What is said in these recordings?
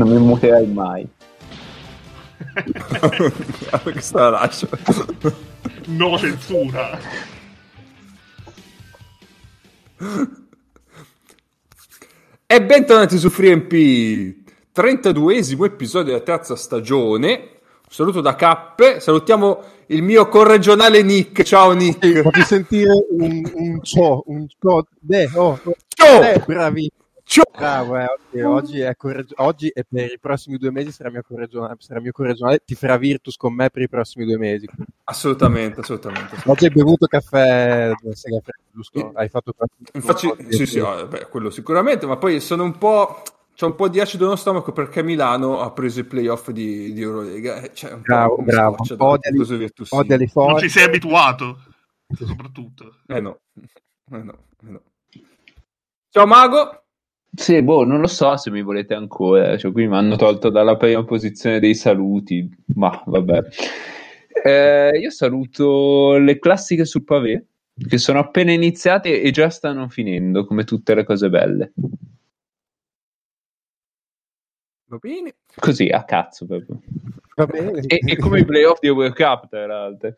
Non mi muterai mai. Questa la lascio. No censura. E bentornati su FreeMP, 32esimo episodio della terza stagione. Un saluto da Cappe, salutiamo il mio corregionale Nick. Ciao Nick. Sì, Fatti sentire un, un ciò, un ciò, de, oh, oh, Ciao! eh, bravi. Ciao! Bravo, eh, oggi, oggi, è oggi e per i prossimi due mesi sarà mio corregionale, sarà mio corregionale, ti farà Virtus con me per i prossimi due mesi. Assolutamente, assolutamente. Oggi hai bevuto caffè giusto? Hai fatto Infatti, sì, sì, oh, beh, quello sicuramente, ma poi sono un po'. C'è un po' di acido nello stomaco perché Milano ha preso i playoff di, di Eurolega. eh, Cioè, un Bravo, po' bravo. Un po' di- Non ci sei abituato. Soprattutto. Eh no. Eh no, eh no. Ciao Mago. Sì, boh, non lo so se mi volete ancora. Cioè, qui mi hanno tolto dalla prima posizione dei saluti. Ma vabbè. Eh, io saluto le classiche sul pavé, che sono appena iniziate e già stanno finendo, come tutte le cose belle. Va bene. Così, a cazzo proprio. Va bene. E, e come i playoff di World Cup, tra l'altro.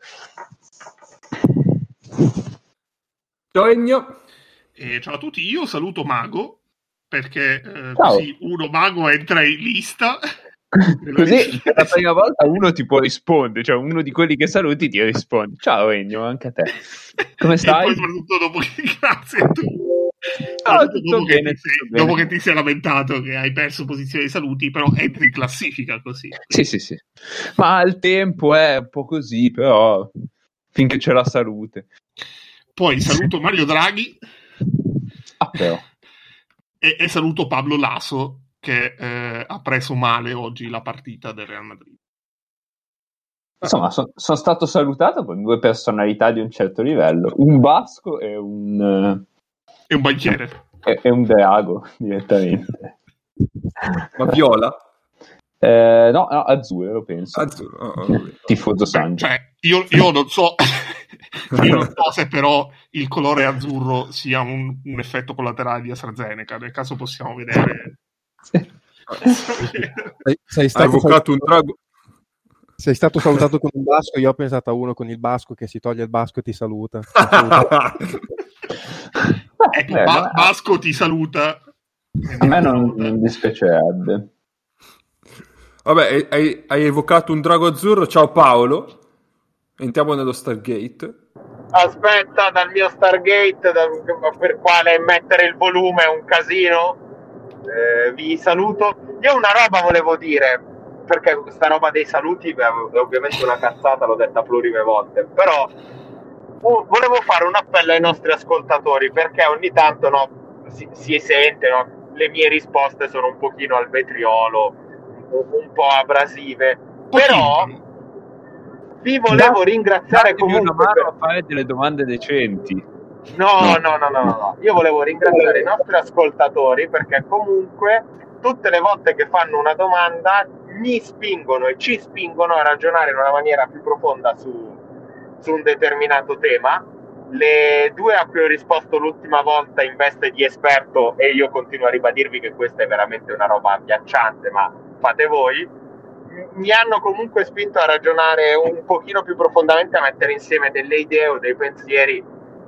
Ciao Ennio. E ciao a tutti, io saluto Mago perché eh, così uno Mago entra in lista. Così per la prima volta uno ti può rispondere, cioè uno di quelli che saluti ti risponde. Ciao Ennio, anche a te. Come E stai? poi soprattutto dopo che... Grazie tu. Ah, dopo, che bene, ti sei, dopo che ti sei lamentato che hai perso posizione di saluti, però entri in classifica così. Sì, sì, sì. Ma il tempo è un po' così, però finché c'è la salute. Poi saluto Mario Draghi Ah, però. E, e saluto Pablo Laso che eh, ha preso male oggi la partita del Real Madrid. Insomma, so- sono stato salutato con due personalità di un certo livello, un basco e un, È un banchiere. eh, e, e un drago direttamente. Ma viola? Eh, no, no, azzurro penso. Azzurro. oh, oh. Tifoso sangue. Cioè, io, io non so, io non so se però il colore azzurro sia un, un effetto collaterale di AstraZeneca. Nel caso possiamo vedere. Sei, sei Hai stato evocato un drago. Sei stato salutato con un basco, io ho pensato a uno con il basco che si toglie il basco e ti saluta. ecco, Eh, Ba- Basco ti saluta. a me non, non dispiacerebbe. Vabbè, hai- hai, hai evocato un drago azzurro. Ciao Paolo. Entriamo nello Stargate. aspetta dal mio Stargate da- per quale mettere il volume è un casino? Eh, vi saluto. Io una roba volevo dire perché questa roba dei saluti è ovviamente una cazzata l'ho detta plurime volte però vo- volevo fare un appello ai nostri ascoltatori perché ogni tanto no, si, si sente no, le mie risposte sono un pochino al vetriolo un, un po' abrasive. Però vi volevo ringraziare Datemi una comunque per- a fare delle domande decenti. No, no, no, no, no, no. Io volevo ringraziare i nostri ascoltatori perché comunque tutte le volte che fanno una domanda mi spingono e ci spingono a ragionare in una maniera più profonda su, su un determinato tema. Le due a cui ho risposto l'ultima volta in veste di esperto e io continuo a ribadirvi che questa è veramente una roba agghiacciante, ma fate voi. Mi hanno comunque spinto a ragionare un pochino più profondamente, a mettere insieme delle idee o dei pensieri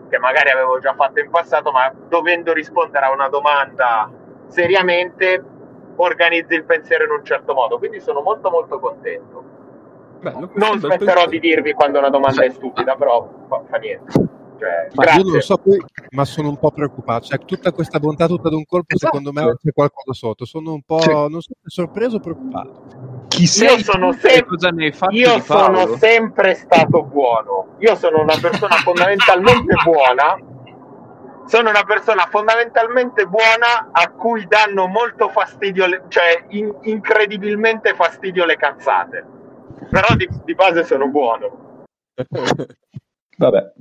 che magari avevo già fatto in passato, ma dovendo rispondere a una domanda seriamente, organizzi il pensiero in un certo modo. Quindi sono molto molto contento. Bello, Non un smetterò di dirvi quando una domanda è stupida, però fa, fa niente. Cioè, Ma grazie. io non lo so ma sono un po' preoccupato. Cioè, tutta questa bontà tutta d'un colpo, Esatto. secondo me c'è qualcosa sotto. Sono un po', non so sorpreso o preoccupato. Chi sei sono tu e sem- cosa ne hai fatto Io sono sempre stato buono. Io sono una persona fondamentalmente buona. Sono una persona fondamentalmente buona a cui danno molto fastidio, le- cioè in- incredibilmente fastidio le cazzate. Però di, di base sono buono. Vabbè.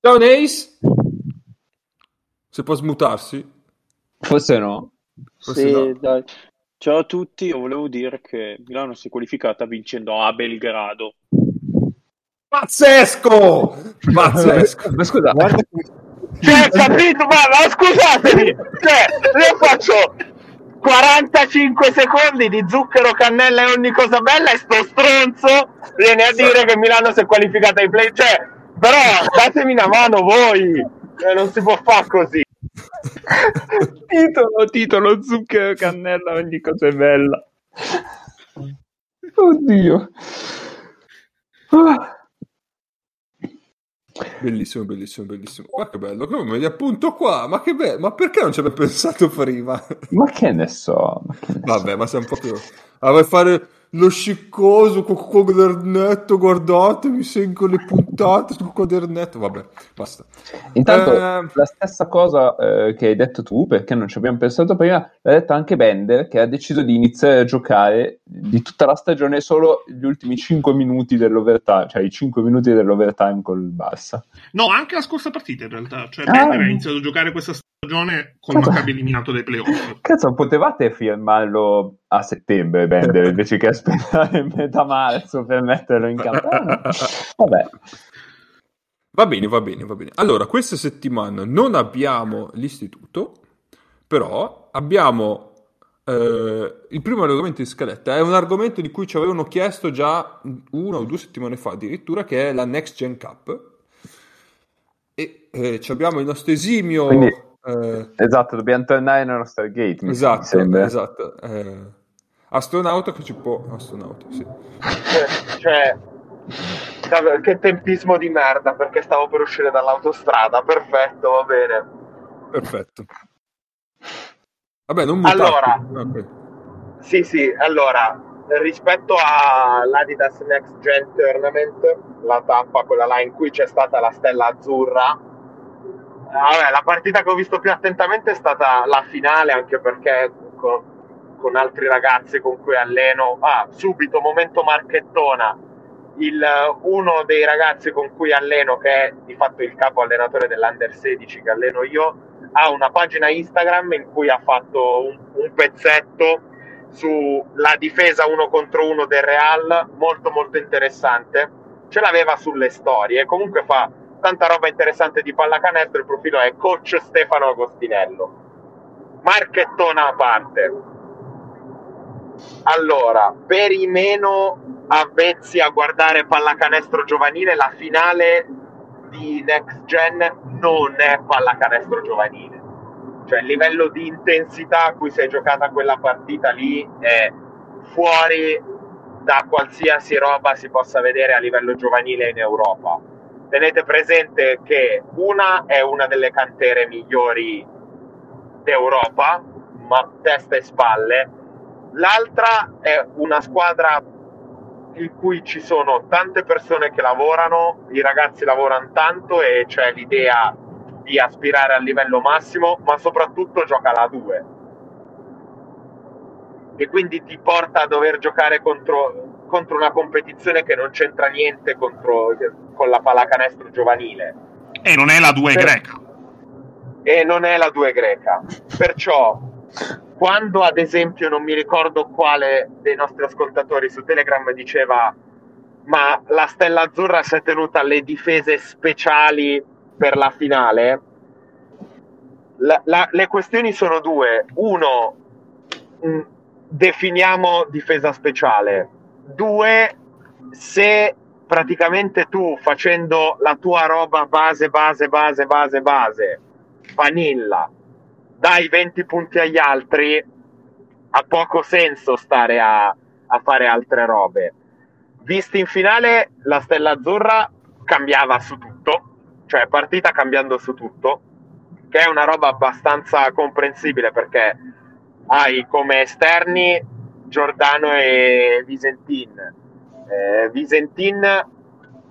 Ciao Neis. Se può smutarsi. Forse no. Forse Sì, no. dai. Ciao a tutti, io volevo dire che Milano si è qualificata vincendo a Belgrado. Pazzesco! Pazzesco! Ma scusa, Guarda Cioè, capito? Ma, ma scusatemi! Cioè, io faccio 45 secondi di zucchero, cannella e ogni cosa bella e sto stronzo viene a dire che Milano si è qualificata ai play. Cioè, però datemi una mano voi, Eh, non si può fare così. Titolo, titolo, zucchero, cannella, ogni cosa è bella. Oddio. Ah. Bellissimo, bellissimo, bellissimo. Ma che bello, come me li appunto qua? Ma che bello, ma perché non ci avevo pensato prima? Ma che ne so. Ma che ne Vabbè, ma sei un po' più... Ah, vuoi fare lo sciccoso con quadernetto, guardate, mi seguo le puntate sul quadernetto. Vabbè, basta. Intanto Eh, la stessa cosa eh, che hai detto tu, perché non ci abbiamo pensato prima, l'ha detto anche Bender, che ha deciso di iniziare a giocare di tutta la stagione solo gli ultimi 5 minuti dell'overtime, cioè i 5 minuti dell'overtime col Barça. No, anche la scorsa partita in realtà. Cioè, Ah. Bender ha iniziato a giocare questa stagione con Cosa? Maccabi eliminato dai playoff. Cazzo, potevate firmarlo a settembre, Bender, invece che aspettare metà marzo per metterlo in campo. Ah. Vabbè. Va bene, va bene, va bene. Allora, questa settimana non abbiamo l'istituto, però abbiamo eh, il primo argomento di scaletta. È un argomento di cui ci avevano chiesto già una o due settimane fa addirittura, che è la Next Gen Cup. E eh, ci abbiamo il nostro esimio... Quindi- eh, Esatto, dobbiamo tornare nello Stargate, esatto, esatto. eh, astronauta che ci può... Astronauta, sì. Cioè, cavolo, che tempismo di merda perché stavo per uscire dall'autostrada. Perfetto, va bene. Perfetto. Vabbè, non mutarti. Allora. Ok. Sì, sì, allora, rispetto all'Adidas Next Gen Tournament, la tappa, quella là in cui c'è stata la stella azzurra, vabbè, la partita che ho visto più attentamente è stata la finale, anche perché con, con altri ragazzi con cui alleno, ah, subito, momento marchettona, il, uno dei ragazzi con cui alleno, che è di fatto il capo allenatore dell'Under 16 che alleno io, ha una pagina Instagram in cui ha fatto un, un pezzetto sulla difesa uno contro uno del Real, molto molto interessante. Ce l'aveva sulle storie, comunque fa tanta roba interessante di pallacanestro, il profilo è coach Stefano Agostinello. Marchettona a parte. Allora, per i meno avvezzi a guardare pallacanestro giovanile, la finale di Next Gen non è pallacanestro giovanile. Cioè il livello di intensità a cui si è giocata quella partita lì è fuori da qualsiasi roba si possa vedere a livello giovanile in Europa. Tenete presente che una è una delle cantere migliori d'Europa, ma testa e spalle. L'altra è una squadra in cui ci sono tante persone che lavorano, i ragazzi lavorano tanto e c'è l'idea di aspirare al livello massimo, ma soprattutto gioca la 2. E quindi ti porta a dover giocare contro, contro una competizione che non c'entra niente contro, con la pallacanestro giovanile. E non è la 2 Per- greca. E non è la 2 greca. Perciò, quando ad esempio non mi ricordo quale dei nostri ascoltatori su Telegram diceva ma la Stella Azzurra si è tenuta alle difese speciali per la finale, la- la- le questioni sono due. Uno, mh, definiamo difesa speciale. Due, se praticamente tu facendo la tua roba base, base, base, base, base, vanilla, dai 20 punti agli altri, ha poco senso stare a, a fare altre robe. Visti in finale, la Stella Azzurra cambiava su tutto, cioè partita cambiando su tutto, che è una roba abbastanza comprensibile perché hai come esterni Giordano e Visentin. Eh, Visentin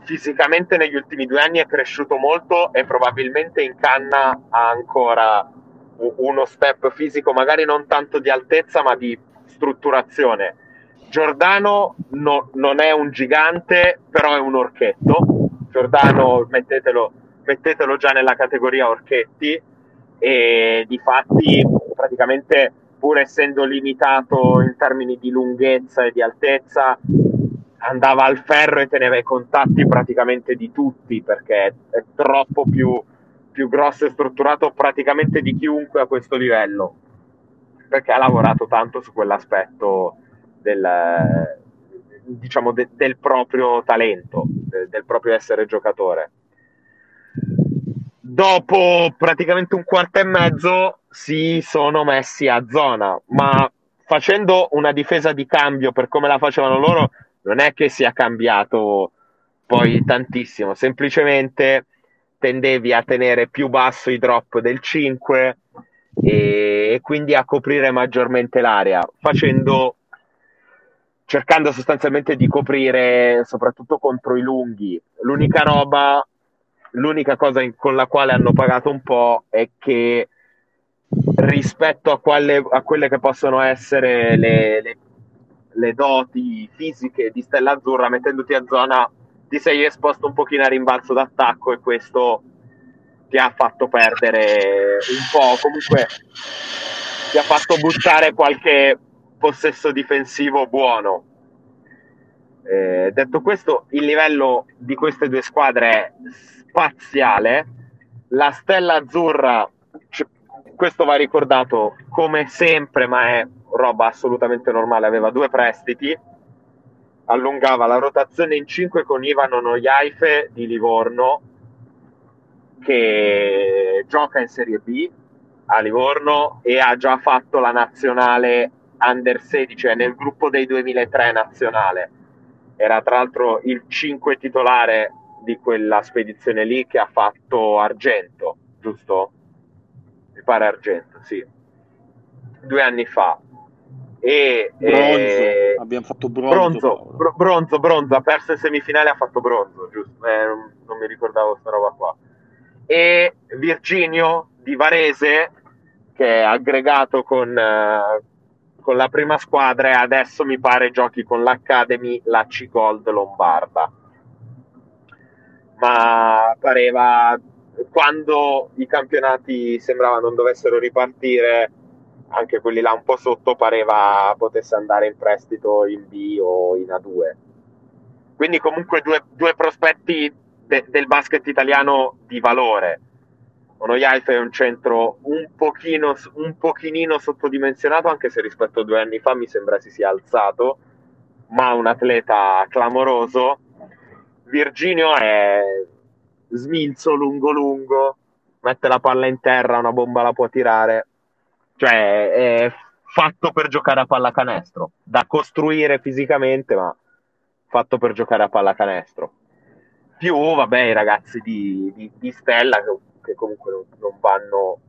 fisicamente negli ultimi due anni è cresciuto molto e probabilmente in canna ha ancora uno step fisico, magari non tanto di altezza, ma di strutturazione. Giordano no- non è un gigante, però è un orchetto. Giordano, mettetelo, mettetelo già nella categoria orchetti e di fatti praticamente pur essendo limitato in termini di lunghezza e di altezza andava al ferro e teneva i contatti praticamente di tutti perché è troppo più, più grosso e strutturato praticamente di chiunque a questo livello perché ha lavorato tanto su quell'aspetto del, diciamo, de, del proprio talento, de, del proprio essere giocatore. Dopo praticamente un quarto e mezzo si sono messi a zona, ma facendo una difesa di cambio per come la facevano loro, non è che sia cambiato poi tantissimo, semplicemente tendevi a tenere più basso i drop del 5 e, quindi a coprire maggiormente l'area, facendo cercando sostanzialmente di coprire soprattutto contro i lunghi. L'unica roba, l'unica cosa in, con la quale hanno pagato un po' è che rispetto a, quale, a quelle che possono essere le, le, le, doti fisiche di Stella Azzurra, mettendoti a zona ti sei esposto un pochino a rimbalzo d'attacco e questo ti ha fatto perdere un po', comunque ti ha fatto buttare qualche possesso difensivo buono. Eh, detto questo, il livello di queste due squadre è spaziale. La Stella Azzurra, questo va ricordato come sempre, ma è roba assolutamente normale, aveva due prestiti, allungava la rotazione in 5 con Ivano Noiaife di Livorno, che gioca in Serie B a Livorno e ha già fatto la nazionale under 16, è nel gruppo dei 2003 nazionale. Era tra l'altro il 5 titolare di quella spedizione lì che ha fatto argento, giusto? Mi pare argento, sì. Due anni fa. E, bronzo, e... abbiamo fatto bronzo. Bronzo, br- bronzo, bronzo, ha perso in semifinale ha fatto bronzo, giusto? Eh, non, non mi ricordavo questa roba qua. E Virginio di Varese, che è aggregato con, uh, con la prima squadra e adesso mi pare giochi con l'Academy, la C Gold Lombarda. Ma pareva quando i campionati sembrava non dovessero ripartire, anche quelli là un po' sotto pareva potesse andare in prestito in B o in A2. Quindi comunque due, due prospetti de, del basket italiano di valore Onoyaife è un centro un pochino, un pochino sottodimensionato, anche se rispetto a due anni fa mi sembra si sia alzato, ma un atleta clamoroso. Virginio è smilzo, lungo lungo, mette la palla in terra, una bomba la può tirare, cioè è fatto per giocare a pallacanestro, da costruire fisicamente, ma fatto per giocare a pallacanestro. Più, vabbè, i ragazzi di, di, di Stella, che che comunque non, non vanno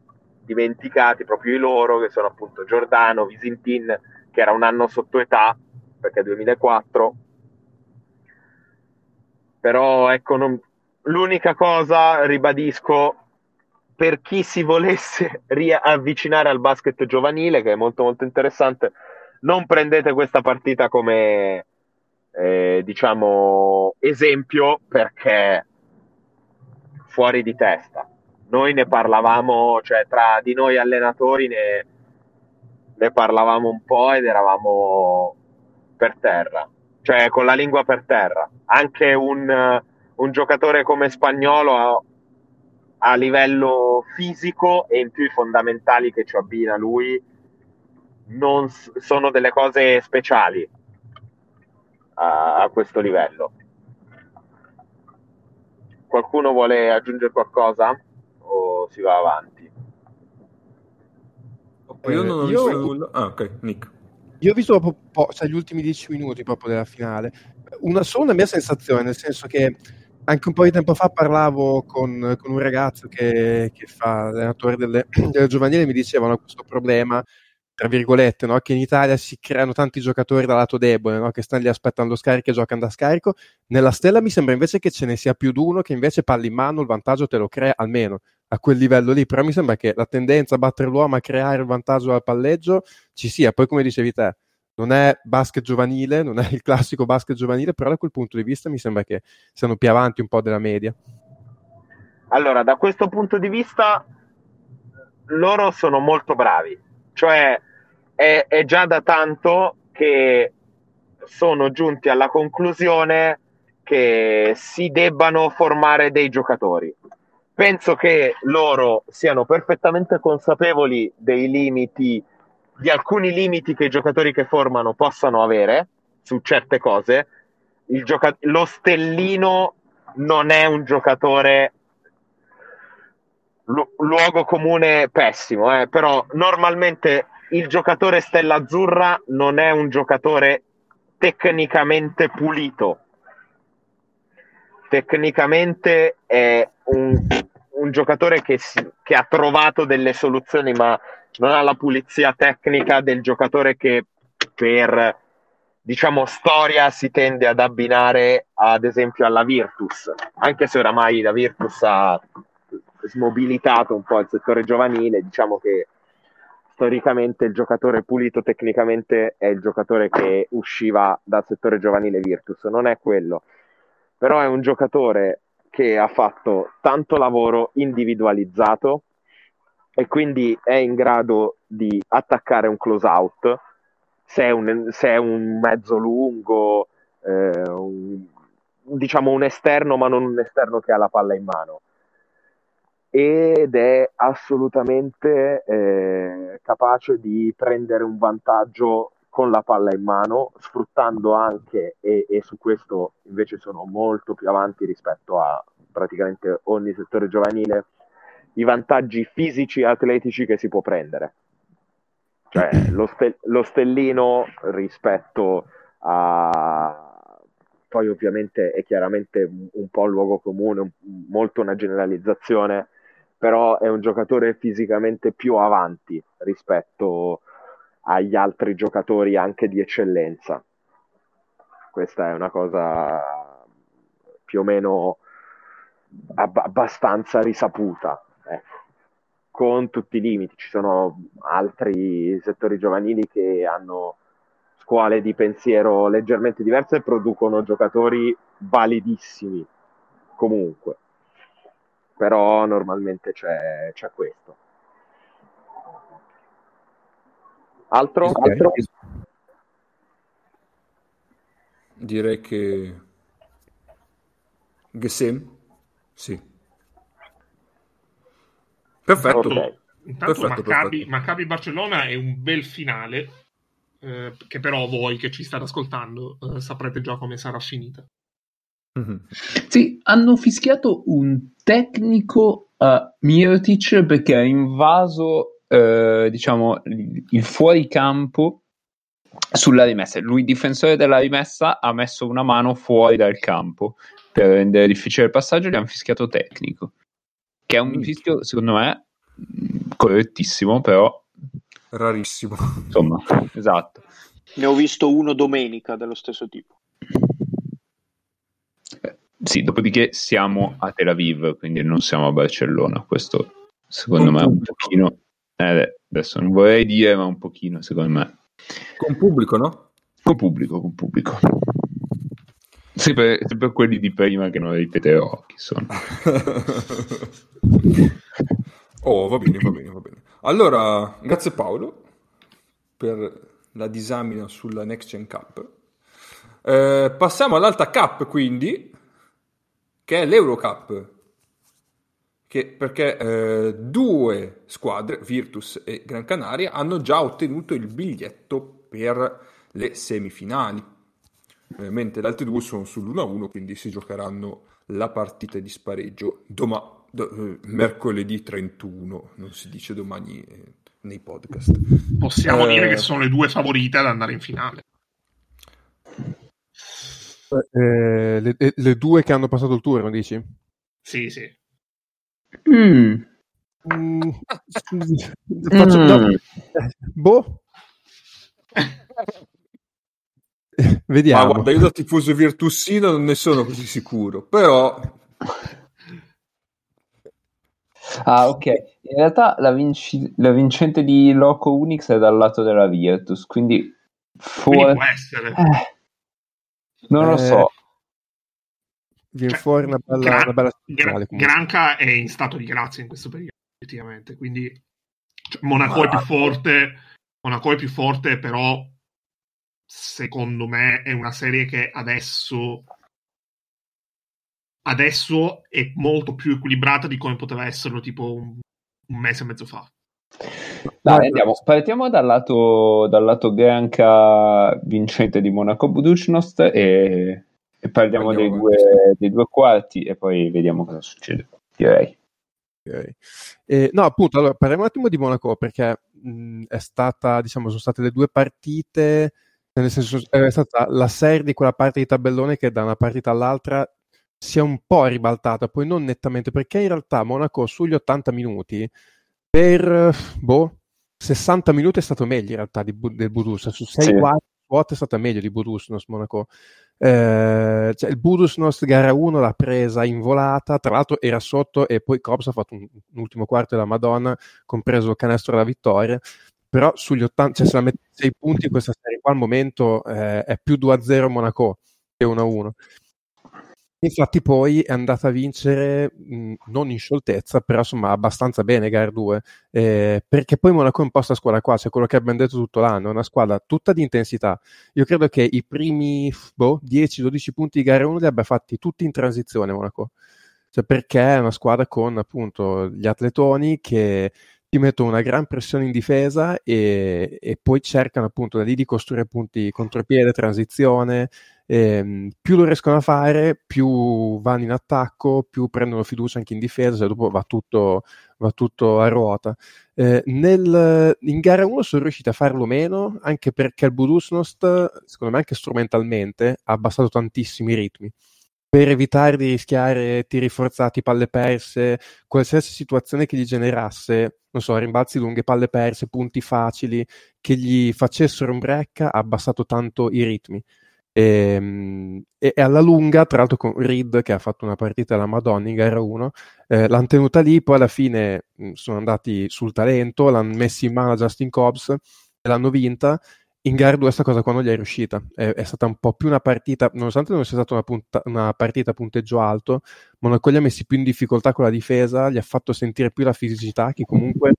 dimenticati proprio i loro, che sono appunto Giordano, Visintin, che era un anno sotto età, perché è 2004. Però ecco, non... l'unica cosa, ribadisco, per chi si volesse riavvicinare al basket giovanile, che è molto molto interessante, non prendete questa partita come, eh, diciamo, esempio, perché fuori di testa noi ne parlavamo, cioè tra di noi allenatori ne, ne parlavamo un po' ed eravamo per terra, cioè con la lingua per terra. Anche un, un giocatore come spagnolo a, livello fisico e in più i fondamentali che ci abbina lui non sono delle cose speciali a, a questo livello. Qualcuno vuole aggiungere qualcosa? o si va avanti? io non ho visto nulla. Ah, ok, Nick. Io ho visto proprio po- cioè, gli ultimi dieci minuti proprio della finale. Una sola mia sensazione, nel senso che anche un po' di tempo fa parlavo con, con un ragazzo che, che fa allenatore delle, delle giovanili e mi dicevano questo problema tra virgolette, no? che in Italia si creano tanti giocatori da lato debole, no? che stanno lì aspettando scarico e giocano da scarico. Nella stella mi sembra invece che ce ne sia più di uno che invece palli in mano, il vantaggio te lo crea almeno a quel livello lì. Però mi sembra che la tendenza a battere l'uomo, a creare il vantaggio al palleggio ci sia. Poi, come dicevi te, non è basket giovanile, non è il classico basket giovanile, però da quel punto di vista mi sembra che siano più avanti un po' della media. Allora, da questo punto di vista, loro sono molto bravi cioè è, è già da tanto che sono giunti alla conclusione che si debbano formare dei giocatori. Penso che loro siano perfettamente consapevoli dei limiti di alcuni limiti che i giocatori che formano possano avere su certe cose. Gioca- lo stellino non è un giocatore lu- luogo comune pessimo, eh, però normalmente il giocatore stella azzurra non è un giocatore tecnicamente pulito. Tecnicamente è un, un giocatore che, si, che ha trovato delle soluzioni, ma non ha la pulizia tecnica del giocatore che per diciamo storia si tende ad abbinare ad esempio alla Virtus, anche se oramai la Virtus ha smobilitato un po' il settore giovanile, diciamo che storicamente il giocatore pulito tecnicamente è il giocatore che usciva dal settore giovanile Virtus, non è quello, però è un giocatore che ha fatto tanto lavoro individualizzato e quindi è in grado di attaccare un close out se è un, se è un mezzo lungo, eh, un, diciamo un esterno, ma non un esterno che ha la palla in mano. Ed è assolutamente eh, capace di prendere un vantaggio con la palla in mano, sfruttando anche, e, e su questo invece sono molto più avanti rispetto a praticamente ogni settore giovanile, i vantaggi fisici e atletici che si può prendere. Cioè lo, ste- lo stellino rispetto a poi ovviamente è chiaramente un po' un luogo comune, un, molto una generalizzazione, però è un giocatore fisicamente più avanti rispetto agli altri giocatori anche di eccellenza. Questa è una cosa più o meno ab- abbastanza risaputa. Ecco con tutti i limiti. Ci sono altri settori giovanili che hanno scuole di pensiero leggermente diverse e producono giocatori validissimi comunque. Però normalmente c'è, c'è questo. Altro? Okay. Altro? Direi che Gesem? Sì. Perfetto. Intanto, intanto Perfetto, Maccabi, perfetto. Maccabi Barcellona è un bel finale, eh, che però voi che ci state ascoltando eh, saprete già come sarà finita. Mhm. Sì, hanno fischiato un tecnico a Mirotic perché ha invaso, eh, diciamo, il fuoricampo sulla rimessa. Lui, difensore della rimessa, ha messo una mano fuori dal campo per rendere difficile il passaggio. Gli hanno fischiato tecnico, che è un fischio, secondo me, correttissimo, però, Rarissimo. insomma, esatto. Ne ho visto uno domenica dello stesso tipo. Eh, Sì, dopodiché siamo a Tel Aviv, quindi non siamo a Barcellona. Questo secondo Con me è un pochino. Eh, adesso non vorrei dire, ma un pochino, secondo me. Con pubblico, no? Con pubblico, con pubblico. Sempre, sempre quelli di prima che non ripeterò chi sono. oh, va bene, va bene, va bene. Allora, grazie Paolo per la disamina sulla Next Gen Cup. Eh, passiamo all'Alta Cup, quindi, che è l'Eurocup. Che, perché eh, due squadre, Virtus e Gran Canaria, hanno già ottenuto il biglietto per le semifinali. Eh, mentre le altre due sono sull'1-1, quindi si giocheranno la partita di spareggio domani, mercoledì 31, non si dice domani eh, nei podcast. Possiamo Eh, dire che sono le due favorite ad andare in finale. Eh, le, le- le due che hanno passato il turno, dici? Sì, sì. Mm. Mm, faccio- Mm. no, eh, boh. Ma Vediamo. guarda, io da tifoso virtussino non ne sono così sicuro, però Ah, ok. In realtà la, vinci- la vincente di Loco Unix è dal lato della Virtus, quindi Quindi for- può essere. eh, non lo Eh, so. Viene Cioè, fuori una bella, Gran- una bella Gra-. Granca è in stato di grazia in questo periodo, effettivamente. Quindi cioè, Monaco Ma- è più forte, Monaco è più forte, però secondo me è una serie che adesso adesso è molto più equilibrata di come poteva esserlo tipo un, un mese e mezzo fa. Dai, andiamo. Partiamo dal lato, dal lato Granca vincente di Monaco Buducnost e, e parliamo dei due, dei due, quarti e poi vediamo cosa succede, direi. Okay. Eh, no, appunto, allora parliamo un attimo di Monaco perché mh, è stata, diciamo, sono state le due partite, cioè, nel senso eh, è stata la serie di quella parte di tabellone che da una partita all'altra si è un po' ribaltata, poi non nettamente, perché in realtà Monaco sugli 80 minuti per boh, 60 minuti è stato meglio in realtà di, del Borussia, su 6 sì quota è stata meglio di Budusnos Monaco. Eh, cioè, il Budusnos gara 1 l'ha presa in volata, tra l'altro era sotto e poi Cops ha fatto un, un ultimo quarto della Madonna, compreso il canestro della vittoria però sugli 80, cioè se la mette 6 punti in questa serie qua al momento eh, è più 2-0 Monaco che 1-1. Infatti poi è andata a vincere mh, non in scioltezza, però insomma abbastanza bene gara 2, eh, perché poi Monaco è un po' sta squadra qua, cioè quello che abbiamo detto tutto l'anno, è una squadra tutta di intensità. Io credo che i primi boh, 10-12 punti di gara 1 li abbia fatti tutti in transizione Monaco, cioè perché è una squadra con appunto gli atletoni che ti mettono una gran pressione in difesa e, e poi cercano appunto da lì di costruire punti contropiede, transizione, ehm, più lo riescono a fare, più vanno in attacco, più prendono fiducia anche in difesa, cioè dopo va tutto, va tutto a ruota. Eh, nel, in gara 1 sono riusciti a farlo meno, anche perché il Budusnost, secondo me anche strumentalmente, ha abbassato tantissimo i ritmi. Per evitare di rischiare tiri forzati, palle perse, qualsiasi situazione che gli generasse, non so, rimbalzi lunghi, palle perse, punti facili, che gli facessero un break, ha abbassato tanto i ritmi. E, e, alla lunga, tra l'altro con Reed che ha fatto una partita alla Madonna in gara 1, eh, l'hanno tenuta lì, poi alla fine mh, sono andati sul talento, l'hanno messi in mano a Justin Cobbs e l'hanno vinta. In gara 2 questa cosa qua non gli è riuscita, è, è, stata un po' più una partita, nonostante non sia stata una, punta, una partita a punteggio alto, Monaco li ha messi più in difficoltà con la difesa, gli ha fatto sentire più la fisicità che comunque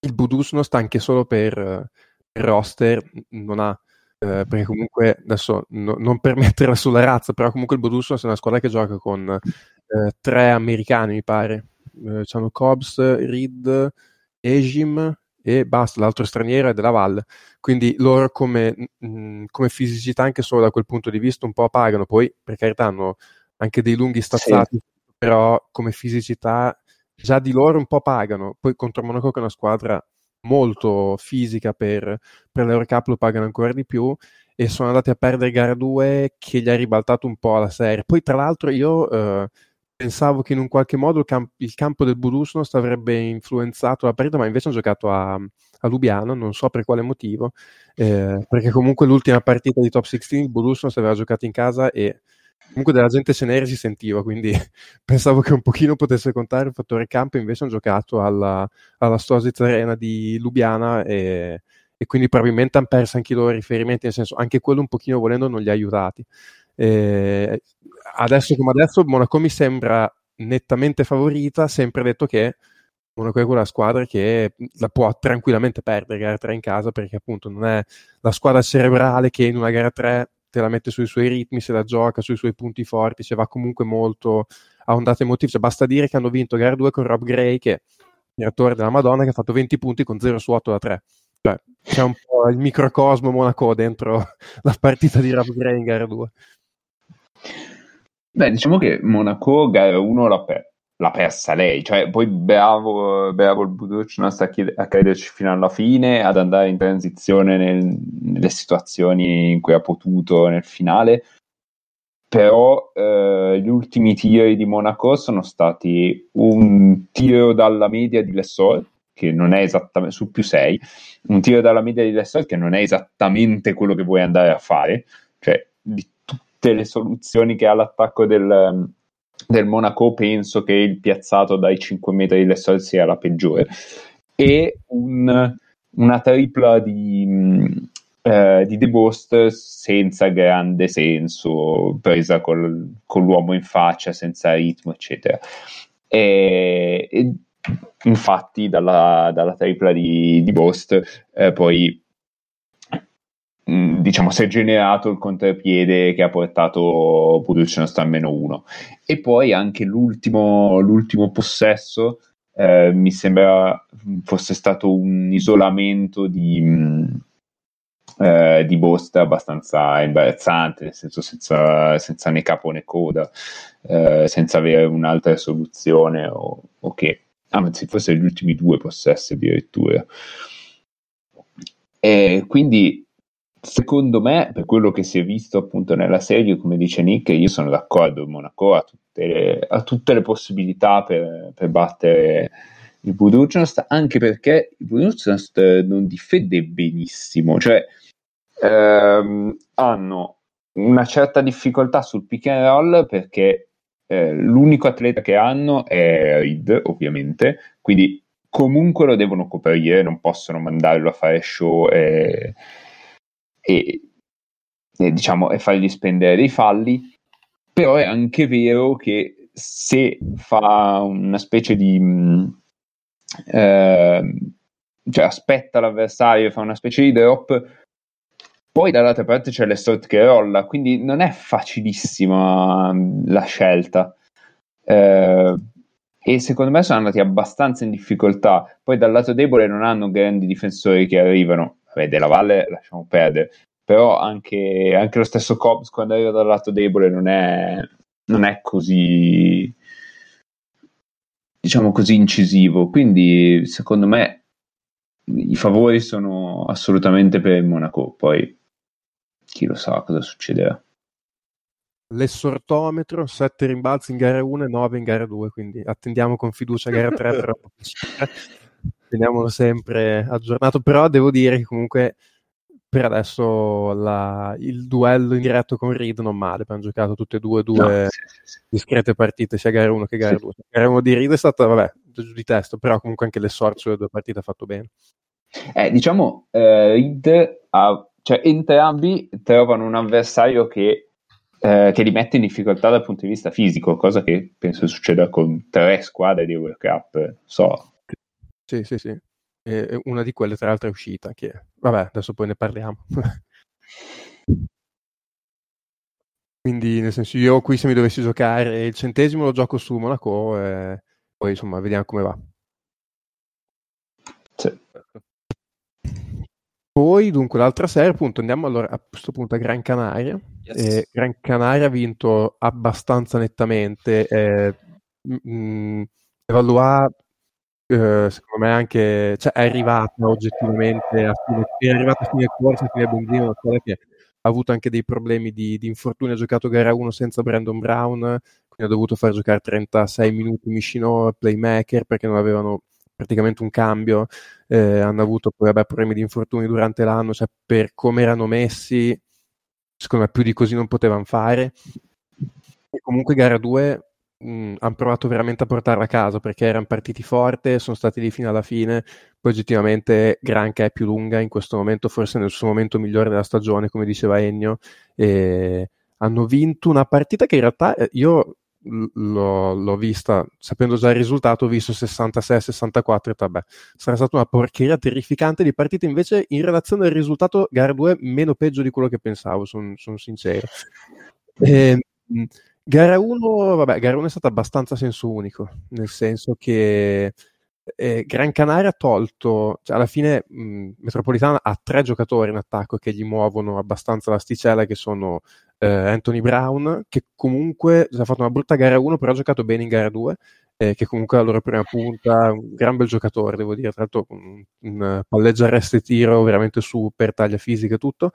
il Budusnost anche solo per, per roster non ha eh, perché comunque adesso no, non per metterla sulla razza, però comunque il Bodussos è una squadra che gioca con eh, tre americani, mi pare. Eh, c'hanno Cobbs, Reed, Ejim e basta, l'altro straniero è della Valle. Quindi loro come, mh, come, fisicità, anche solo da quel punto di vista, un po' pagano. Poi, per carità, hanno anche dei lunghi stazzati, sì. però come fisicità già di loro un po' pagano. Poi contro Monaco che è una squadra molto fisica per, per l'Eurocup lo pagano ancora di più e sono andati a perdere gara 2 che gli ha ribaltato un po' la serie. Poi tra l'altro io eh, pensavo che in un qualche modo il, camp- il campo del Budusnost avrebbe influenzato la partita, ma invece hanno giocato a, a Lubiano, non so per quale motivo, eh, perché comunque l'ultima partita di Top 16 il Budusnost aveva giocato in casa e comunque della gente ce n'era si sentiva, quindi pensavo che un pochino potesse contare il fattore campo, invece hanno giocato alla, alla Stositz Arena di Lubiana e, e, quindi probabilmente hanno perso anche i loro riferimenti, nel senso anche quello un pochino volendo non li ha aiutati. E adesso come adesso Monaco mi sembra nettamente favorita, sempre detto che Monaco è quella squadra che la può tranquillamente perdere gara 3 in casa perché appunto non è la squadra cerebrale che in una gara 3 te la mette sui suoi ritmi, se la gioca sui suoi punti forti, cioè va comunque molto a ondate emotive. Cioè, basta dire che hanno vinto gara 2 con Rob Gray, che è il rettore della Madonna, che ha fatto 20 punti con 0 su 8 da 3. Cioè, c'è un po' il microcosmo Monaco dentro la partita di Rob Gray in gara 2. Beh, diciamo che Monaco gara 1 l'ha, per- l'ha persa lei, cioè poi bravo, bravo il Buducnost a, chied- a crederci fino alla fine, ad andare in transizione nel, nelle situazioni in cui ha potuto nel finale, però eh, gli ultimi tiri di Monaco sono stati un tiro dalla media di Lessol, che non è esattamente su più 6, un tiro dalla media di Lessol che non è esattamente quello che vuoi andare a fare, cioè di tutte le soluzioni che ha l'attacco del del Monaco penso che il piazzato dai 5 metri di Lessol sia la peggiore. E un, una tripla di, eh, di De Bost senza grande senso presa col, con l'uomo in faccia senza ritmo eccetera. E, e infatti dalla, dalla, tripla di, di Bost eh, poi diciamo si è generato il contropiede che ha portato Puducnost a meno uno e poi anche l'ultimo, l'ultimo possesso eh, mi sembra fosse stato un isolamento di, mh, eh, di Bost abbastanza imbarazzante, nel senso senza, senza né capo né coda, eh, senza avere un'altra soluzione o, o che, anzi forse gli ultimi due possessi addirittura. E quindi secondo me, per quello che si è visto appunto nella serie, come dice Nick, io sono d'accordo, Monaco ha tutte le, ha tutte le possibilità per, per battere il Buducnost, anche perché il Buducnost non difende benissimo, cioè ehm, hanno una certa difficoltà sul pick and roll perché eh, l'unico atleta che hanno è Reed, ovviamente, quindi comunque lo devono coprire, non possono mandarlo a fare show e, e, e, diciamo, e fargli spendere dei falli, però è anche vero che se fa una specie di... Mh, eh, cioè aspetta l'avversario, fa una specie di drop, poi dall'altra parte c'è l'Estort che rolla, quindi non è facilissima la scelta. Eh, e secondo me sono andati abbastanza in difficoltà. Poi dal lato debole non hanno grandi difensori che arrivano. Vabbè, della Valle lasciamo perdere. Però anche, anche lo stesso Cobbs quando arriva dal lato debole non è, non è così diciamo così incisivo. Quindi secondo me i favori sono assolutamente per il Monaco. Poi chi lo sa cosa succederà. L'essortometro, 7 rimbalzi in gara 1 e 9 in gara 2, quindi attendiamo con fiducia gara 3, però teniamolo sempre aggiornato, però devo dire che comunque per adesso la, il duello in diretto con Reed non male, abbiamo giocato tutte e due, due no, sì, sì, discrete partite, sia gara 1 che gara 2. Gara 1 di Reed è stata, vabbè, giù di testo, però comunque anche l'essorcio delle due partite ha fatto bene. Eh, diciamo, eh, Reed ha cioè entrambi trovano un avversario che, eh, che, li mette in difficoltà dal punto di vista fisico, cosa che penso succeda con tre squadre di World Cup. So. Sì, sì, sì. E una di quelle, tra l'altro, è uscita. Che... Vabbè, adesso poi ne parliamo. Quindi, nel senso, io qui se mi dovessi giocare il centesimo lo gioco su Monaco e poi insomma vediamo come va. Sì. Poi, dunque, l'altra serie, appunto, andiamo allora a questo punto a Gran Canaria. Yes. Eh, Gran Canaria ha vinto abbastanza nettamente. Eh, mh, Evalua, eh, secondo me, anche cioè, è arrivata oggettivamente a fine, è arrivata a fine corsa, fine benzina, una squadra che ha avuto anche dei problemi di, di infortuni, ha giocato gara 1 senza Brandon Brown, quindi ha dovuto far giocare 36 minuti Mishino, playmaker, perché non avevano praticamente un cambio, eh, hanno avuto poi vabbè, problemi di infortuni durante l'anno, cioè per come erano messi, secondo me più di così non potevano fare. E comunque gara 2 hanno provato veramente a portarla a casa perché erano partiti forte, sono stati lì fino alla fine, poi oggettivamente Granca è più lunga in questo momento, forse nel suo momento migliore della stagione, come diceva Ennio, e hanno vinto una partita che in realtà eh, io l'ho, l'ho, vista, sapendo già il risultato, ho visto 66-64 e vabbè, sarà stata una porcheria terrificante di partita, invece in relazione al risultato gara 2 meno peggio di quello che pensavo, sono son sincero. E, ehm, gara 1, vabbè, gara 1 è stata abbastanza senso unico, nel senso che eh, Gran Canaria ha tolto, cioè alla fine mh, Metropolitana ha tre giocatori in attacco che gli muovono abbastanza l'asticella, che sono eh, Anthony Brown, che comunque ha fatto una brutta gara 1, però ha giocato bene in gara 2, eh, che comunque è la loro prima punta, un gran bel giocatore, devo dire, tra l'altro un, un palleggia arresto e tiro veramente super, taglia fisica e tutto.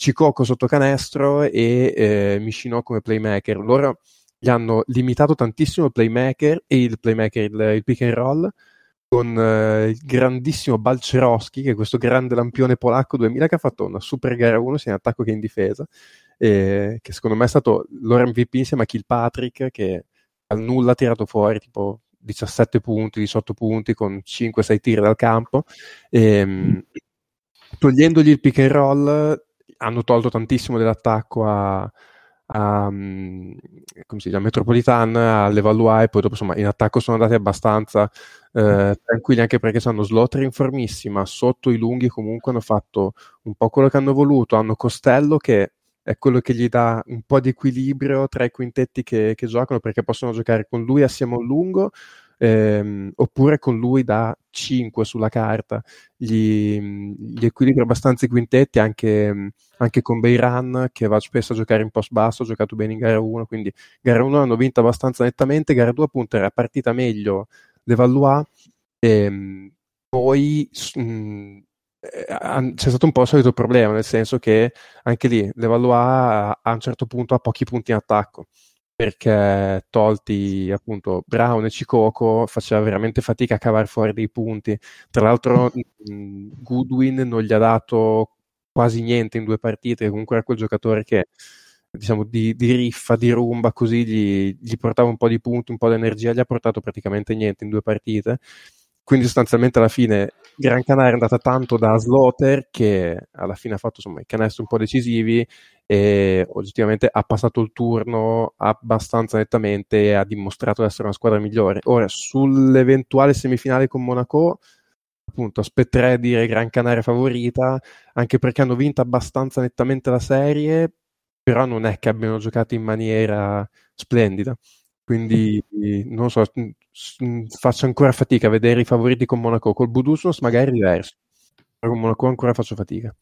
Cicoco sotto canestro e eh, Mishino come playmaker. Loro gli hanno limitato tantissimo il playmaker e il playmaker, il, il pick and roll, con eh, il grandissimo Balcerowski, che è questo grande lampione polacco 2000 che ha fatto una super gara 1 sia in attacco che in difesa eh, che secondo me è stato loro MVP insieme a Kilpatrick che al nulla ha tirato fuori tipo 17 punti, 18 punti con 5-6 tiri dal campo. E, ehm, togliendogli il pick and roll hanno tolto tantissimo dell'attacco a, a, come si chiama, Metropolitan, all'Evaluai, poi dopo insomma in attacco sono andati abbastanza eh, tranquilli anche perché hanno Slotter in formissima, sotto i lunghi comunque hanno fatto un po' quello che hanno voluto, hanno Costello che è quello che gli dà un po' di equilibrio tra i quintetti che, che giocano perché possono giocare con lui assieme a un lungo ehm, oppure con lui da 5 sulla carta, gli, gli equilibri abbastanza i quintetti anche, anche con Beiran che va spesso a giocare in post basso, ha giocato bene in gara 1, quindi gara 1 hanno vinto abbastanza nettamente, gara 2 appunto era partita meglio Levallois e ehm, poi mh, eh, c'è stato un po' il solito problema, nel senso che anche lì Levallois a un certo punto ha pochi punti in attacco perché tolti appunto Brown e Cicoco faceva veramente fatica a cavare fuori dei punti. Tra l'altro Goodwin non gli ha dato quasi niente in due partite, comunque era quel giocatore che diciamo di, di riffa, di rumba, così gli, gli, portava un po' di punti, un po' di energia, gli ha portato praticamente niente in due partite. Quindi sostanzialmente alla fine Gran Canaria è andata tanto da Slaughter che alla fine ha fatto insomma, i canestri un po' decisivi e oggettivamente ha passato il turno abbastanza nettamente e ha dimostrato di essere una squadra migliore. Ora, sull'eventuale semifinale con Monaco, appunto, aspetterei a dire Gran Canaria favorita, anche perché hanno vinto abbastanza nettamente la serie, però non è che abbiano giocato in maniera splendida. Quindi non so, faccio ancora fatica a vedere i favoriti con Monaco. Col Budusnos magari è diverso, però con Monaco ancora faccio fatica.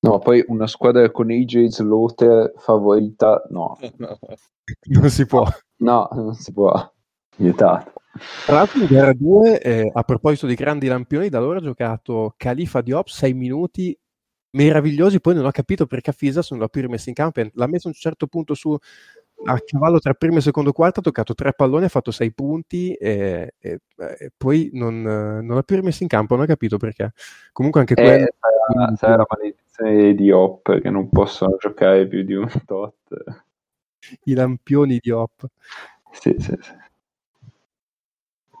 No, poi una squadra con AJ Slaughter favorita, no. non si può. No, non si può. Vietato. Tra l'altro in gara 2, eh, a proposito di grandi lampioni, da allora ha giocato Khalifa Diop 6 minuti meravigliosi, poi non ho capito perché a Fisa non l'ha più rimesso in campo, l'ha messo a un certo punto su a cavallo tra primo e secondo quarto ha toccato tre palloni, ha fatto sei punti e, e, e poi non, non, l'ha più rimesso in campo, non ho capito perché. Comunque anche eh, quello... Sarà, sarà la maledizione di Hop che non possono giocare più di un tot. I lampioni di Hop. Sì, sì, sì.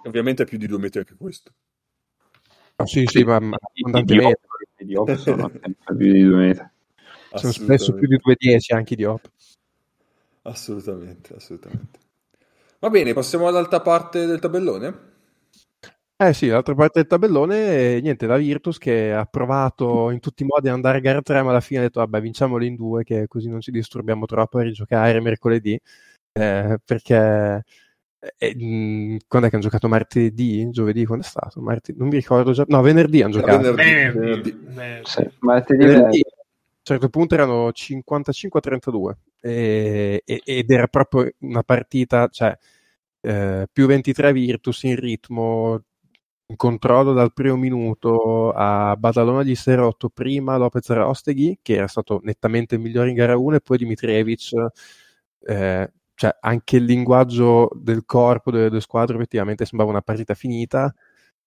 Ovviamente è più di due metri anche questo. Oh, sì, sì, ma, ma abbondantemente. I di Hop sono più di due metri. Sono spesso più di 2,10 anche di Hop. Assolutamente, assolutamente. Va bene, passiamo all'altra parte del tabellone. Eh sì, l'altra parte del tabellone, niente, la Virtus che ha provato in tutti i modi ad andare a gara 3, ma alla fine ha detto, vabbè, vinciamoli in due, che così non ci disturbiamo troppo a rigiocare mercoledì, eh, perché eh, mh, quando è che hanno giocato martedì? Giovedì? Quando è stato? Martedì? Non mi ricordo già. No, venerdì hanno giocato. Venerdì. venerdì. venerdì. Sì, martedì, venerdì a un certo punto erano 55 a 32 e, e, ed era proprio una partita, cioè eh, più 23 Virtus in ritmo, in controllo dal primo minuto a Badalona gli si è rotto prima Lopez Rosteghi che era stato nettamente migliore in gara 1 e poi Dimitrievic eh, cioè anche il linguaggio del corpo delle due squadre effettivamente sembrava una partita finita.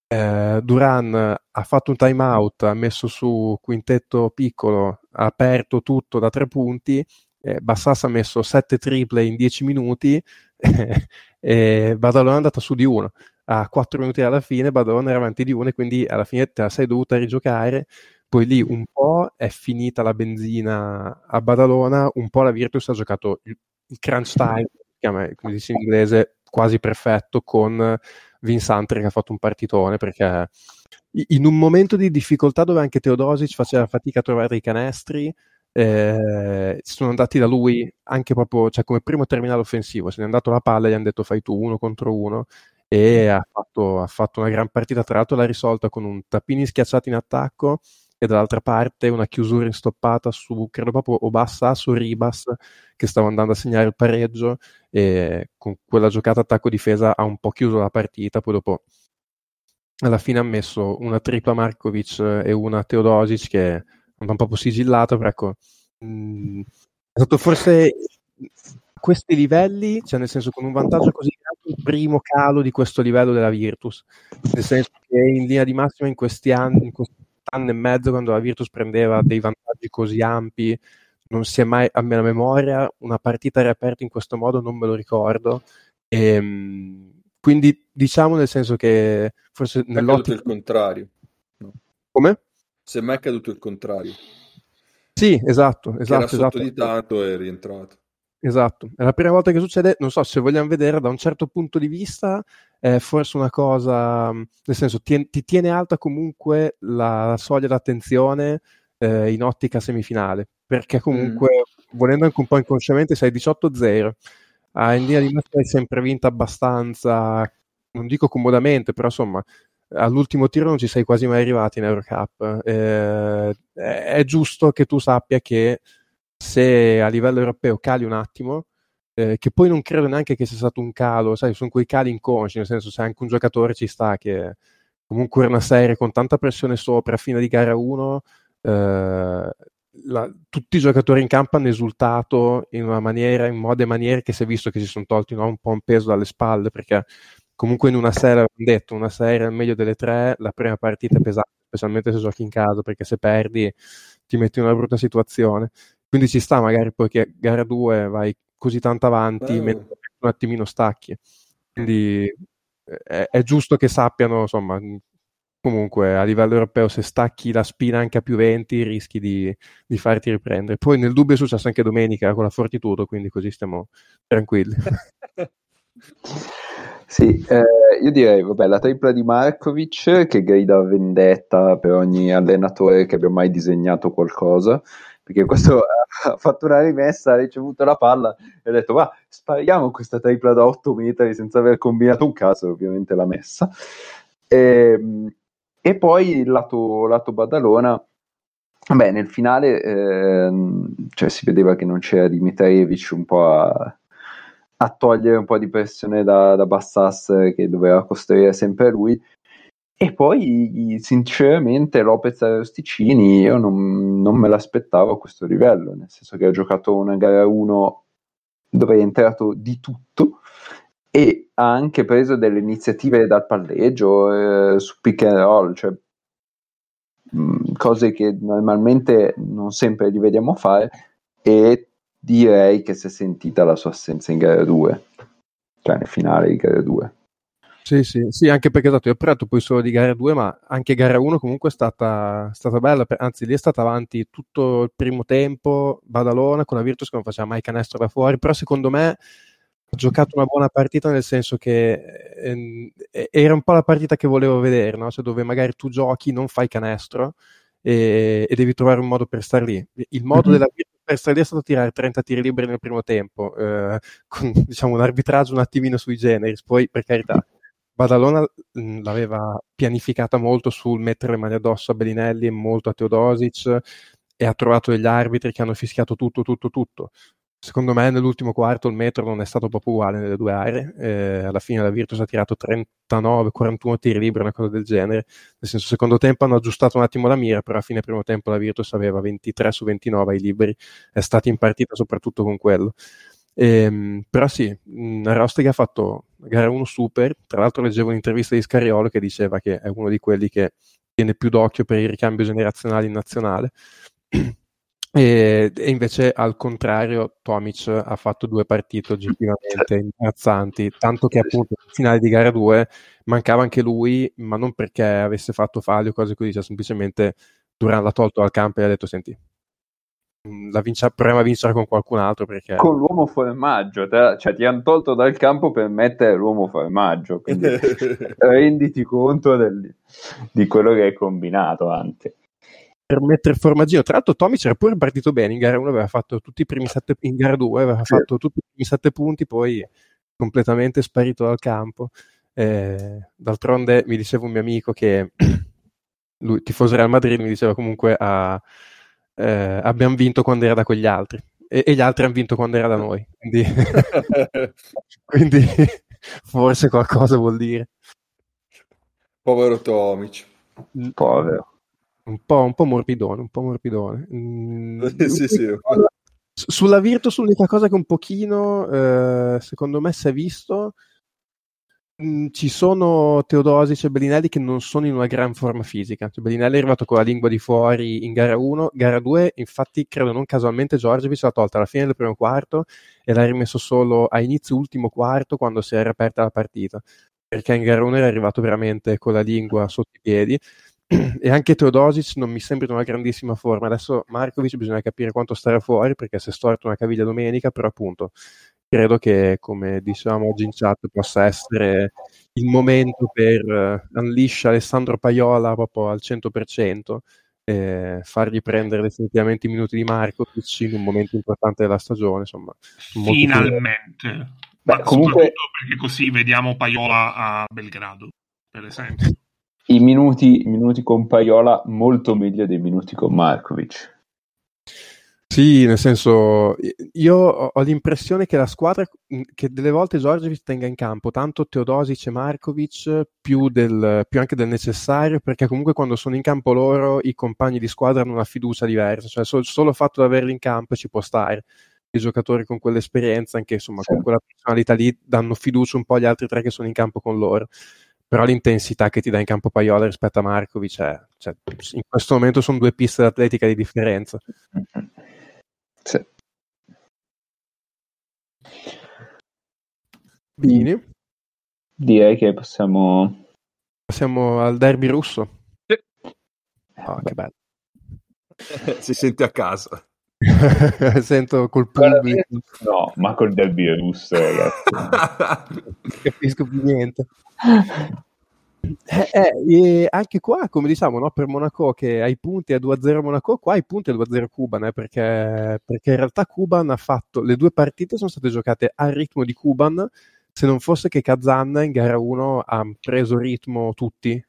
Eh, Duran ha fatto un time out, ha messo su quintetto piccolo, ha aperto tutto da tre punti, eh, Bassas ha messo sette triple in dieci minuti e Badalone è andata su di uno. A quattro minuti alla fine Badalone era avanti di uno e quindi alla fine te la sei dovuta rigiocare. Poi lì un po' è finita la benzina a Badalona, un po' la Virtus ha giocato il, crunch time, come dice in inglese, quasi perfetto con Vinsantri che ha fatto un partitone perché in un momento di difficoltà dove anche Teodosic faceva fatica a trovare i canestri eh, sono andati da lui anche proprio cioè come primo terminale offensivo. Se ne è andato la palla e gli hanno detto fai tu uno contro uno e ha fatto, ha fatto una gran partita. Tra l'altro l'ha risolta con un tappini schiacciato in attacco e dall'altra parte una chiusura instoppata su, credo proprio Obassa su Ribas che stava andando a segnare il pareggio. E con quella giocata attacco-difesa ha un po' chiuso la partita, poi dopo alla fine ha messo una tripla Markovic e una Teodosic che un po' sigillato, però ecco, mh, mm, è stato forse a questi livelli, cioè nel senso con un vantaggio così grande, il primo calo di questo livello della Virtus, nel senso che in linea di massima in questi anni, in questi anno e mezzo quando la Virtus prendeva dei vantaggi così ampi, non si è mai, a me la memoria, una partita riaperta in questo modo non me lo ricordo. E, ehm, quindi diciamo nel senso che forse nell'ottica... il contrario. No. Come? Se mai è accaduto il contrario. Sì, esatto, esatto. Era sotto esatto. di tanto e è rientrato. Esatto, è la prima volta che succede, non so se vogliamo vedere da un certo punto di vista, è forse una cosa, nel senso ti, ti tiene alta comunque la soglia d'attenzione eh, in ottica semifinale, perché comunque mm. volendo anche un po' inconsciamente sei 18-0, a in linea di massima hai sempre vinto abbastanza, non dico comodamente, però insomma all'ultimo tiro non ci sei quasi mai arrivati in Eurocup. Eh, è giusto che tu sappia che se a livello europeo cali un attimo, eh, che poi non credo neanche che sia stato un calo, sai, sono quei cali inconsci, nel senso se anche un giocatore ci sta che comunque è una serie con tanta pressione sopra, fine di gara 1, eh, tutti i giocatori in campo hanno esultato in una maniera, in modo e maniere che si è visto che si sono tolti no, un po' un peso dalle spalle, perché comunque in una serie, ho detto, una serie al meglio delle tre, la prima partita è pesante, specialmente se giochi in casa, perché se perdi ti metti in una brutta situazione. Quindi ci sta magari poi che gara 2 vai così tanto avanti, oh. un attimino stacchi. Quindi è, è, giusto che sappiano, insomma, comunque a livello europeo se stacchi la spina anche a più 20 rischi di, di farti riprendere. Poi nel dubbio è successo anche domenica con la Fortitudo, quindi così stiamo tranquilli. Sì, eh, io direi, vabbè, la tripla di Markovic che grida vendetta per ogni allenatore che abbia mai disegnato qualcosa perché questo ha fatto una rimessa, ha ricevuto la palla e ha detto ma spariamo questa tripla da 8 metri senza aver combinato un caso, ovviamente l'ha messa. E, ehm, e poi il lato, lato Badalona, beh, nel finale eh, cioè, si vedeva che non c'era Dimitrievic un po' a, a togliere un po' di pressione da, da Bassas che doveva costruire sempre lui. E poi, sinceramente, Lopez Arosticini io non, non, me l'aspettavo a questo livello, nel senso che ha giocato una gara 1 dove è entrato di tutto e ha anche preso delle iniziative dal palleggio, eh, su pick and roll, cioè mh, mm, cose che normalmente non sempre li vediamo fare e direi che si è sentita la sua assenza in gara 2, cioè nel finale di gara 2. Sì, sì, sì, anche perché esatto, io ho parlato poi solo di gara 2, ma anche gara 1 comunque è stata, stata bella, anzi lì è stata avanti tutto il primo tempo, Badalona con la Virtus che non faceva mai canestro da fuori, però secondo me ha giocato una buona partita nel senso che eh, era un po' la partita che volevo vedere, no? cioè dove magari tu giochi, non fai canestro e, e devi trovare un modo per stare lì. Il modo mm-hmm. della Virtus per stare lì è stato tirare 30 tiri liberi nel primo tempo, eh, con diciamo, un arbitraggio un attimino sui generis, poi per carità Badalona mh, l'aveva pianificata molto sul mettere le mani addosso a Bellinelli e molto a Teodosic e ha trovato degli arbitri che hanno fischiato tutto, tutto, tutto. Secondo me nell'ultimo quarto il metro non è stato proprio uguale nelle due aree, eh, alla fine la Virtus ha tirato 39-41 tiri liberi, una cosa del genere, nel senso secondo tempo hanno aggiustato un attimo la mira, però a fine primo tempo la Virtus aveva 23 su 29 ai liberi, è stata in partita soprattutto con quello. Ehm, però sì, Rostig ha fatto gara 1 super, tra l'altro leggevo un'intervista di Scariolo che diceva che è uno di quelli che tiene più d'occhio per il ricambio generazionale in nazionale. E, e, invece al contrario Tomic ha fatto due partite oggettivamente imbarazzanti tanto che appunto nel finale di gara 2 mancava anche lui ma non perché avesse fatto falli o cose così cioè semplicemente Duran l'ha tolto dal campo e ha detto senti la vince, proviamo a vincere con qualcun altro perché... con l'uomo formaggio te, cioè ti hanno tolto dal campo per mettere l'uomo formaggio quindi renditi conto del, di quello che hai combinato anche per mettere formaggio tra l'altro Tommy c'era pure partito bene in gara 1 aveva fatto tutti i primi sette in gara 2 aveva sì. fatto tutti i primi sette punti poi completamente sparito dal campo eh, d'altronde mi diceva un mio amico che lui tifoso Real Madrid mi diceva comunque a eh, abbiamo vinto quando era da quegli altri e, e, gli altri hanno vinto quando era da noi. Quindi, quindi forse qualcosa vuol dire. Povero Tomic. Povero. Un po', un po' morbidone, un po' morbidone. Mm, sì, sì. Sulla Virtus l'unica cosa che un pochino, eh, secondo me, si è visto Mm, ci sono Teodosic e Bellinelli che non sono in una gran forma fisica. Cioè, Bellinelli è arrivato con la lingua di fuori in gara 1, gara 2, infatti credo non casualmente Giorgevic l'ha tolta alla fine del primo quarto e l'ha rimesso solo a inizio ultimo quarto quando si era aperta la partita, perché in gara 1 era arrivato veramente con la lingua sotto i piedi e anche Teodosic non mi sembra in una grandissima forma. Adesso Markovic bisogna capire quanto stare fuori perché si è storto una caviglia domenica, però appunto credo che, come dicevamo oggi in chat, possa essere il momento per uh, unleash Alessandro Paiola proprio al 100%. e fargli prendere definitivamente i minuti di Marco in un momento importante della stagione. Insomma, Finalmente. Beh, Ma comunque- soprattutto perché così vediamo Paiola a Belgrado, per esempio. I minuti, i minuti con Paiola molto meglio dei minuti con Markovic. Sì, nel senso, io ho l'impressione che la squadra, mh, che delle volte Giorgiovic tenga in campo tanto Teodosic e Markovic più, del, più anche del necessario, perché comunque quando sono in campo loro i compagni di squadra hanno una fiducia diversa, cioè sol- solo il fatto di averli in campo ci può stare. I giocatori con quell'esperienza, anche insomma Sì. con quella personalità lì, danno fiducia un po' agli altri tre che sono in campo con loro. Però l'intensità che ti dà in campo Paiola rispetto a Markovic è, cioè, in questo momento sono due piste d'atletica di differenza. Sì. Bene. Direi che possiamo... Passiamo al derby russo. Sì. Oh, che bello. si sente a casa. Sento col pubblico, No, ma col derby russo, ragazzi. non capisco più niente. Eh, eh, e anche qua, come diciamo, no, per Monaco che hai punti a 2-0 Monaco, qua hai punti a 2-0 Cuban, eh, perché, perché in realtà Cuban ha fatto, le due partite sono state giocate al ritmo di Cuban, se non fosse che Kazan in gara 1 ha preso ritmo tutti,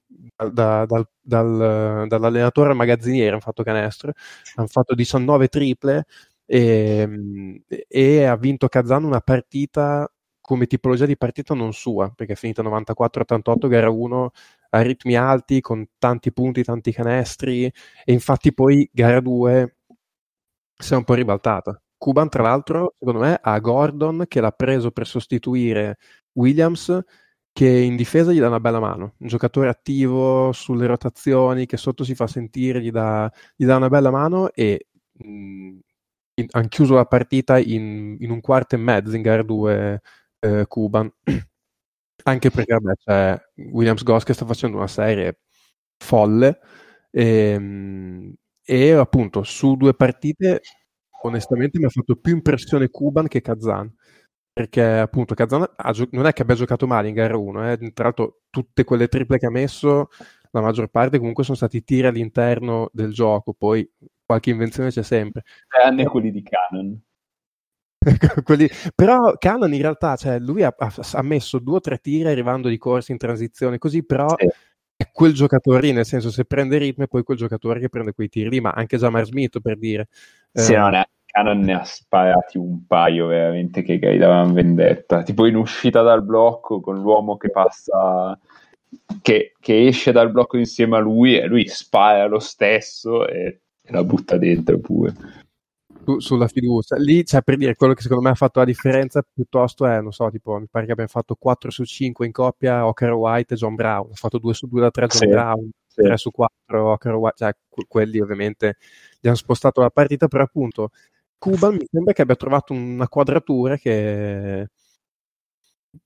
da- dal, dal- dall'allenatore al magazziniere hanno fatto canestro, hanno fatto 19 triple e, e ha vinto Kazan una partita come tipologia di partita non sua, perché è finita 94-88, gara 1 a ritmi alti, con tanti punti, tanti canestri, e infatti poi gara 2 si è un po' ribaltata. Cuban, tra l'altro, secondo me, ha Gordon che l'ha preso per sostituire Williams, che in difesa gli dà una bella mano. Un giocatore attivo sulle rotazioni, che sotto si fa sentire, gli dà, gli dà una bella mano e in- hanno chiuso la partita in, in un quarto e mezzo in gara 2 eh, Cuban. Anche perché vabbè, c'è Williams Goss che sta facendo una serie folle ehm, e, appunto su due partite onestamente mi ha fatto più impressione Cuban che Kazan perché appunto Kazan gio- non è che abbia giocato male in gara 1 eh. tra l'altro tutte quelle triple che ha messo la maggior parte comunque sono stati tiri all'interno del gioco poi qualche invenzione c'è sempre Tranne quelli di Canon. Quelli- Però Cannon in realtà, cioè, lui ha, ha- messo due o tre tiri arrivando di corsa in transizione, così però Sì. è quel giocatore lì, nel senso se prende ritmo è poi quel giocatore che prende quei tiri lì, ma anche Jamar Smith per dire. Sì, Eh, no, ne- Canon ne ha sparati un paio veramente che gridavano vendetta. Tipo in uscita dal blocco con l'uomo che passa, che, che esce dal blocco insieme a lui e lui spara lo stesso e, e la butta dentro pure. su- sulla fiducia. Lì c'è per dire quello che secondo me ha fatto la differenza piuttosto è, non so, tipo, mi pare che abbiamo fatto 4 su 5 in coppia Ocar White e John Brown, ha fatto 2 su 2 da 3 John Sì, Brown, sì. 3 su 4 Ocar White, cioè que- quelli ovviamente gli hanno spostato la partita, però appunto Cuban mi sembra che abbia trovato una quadratura che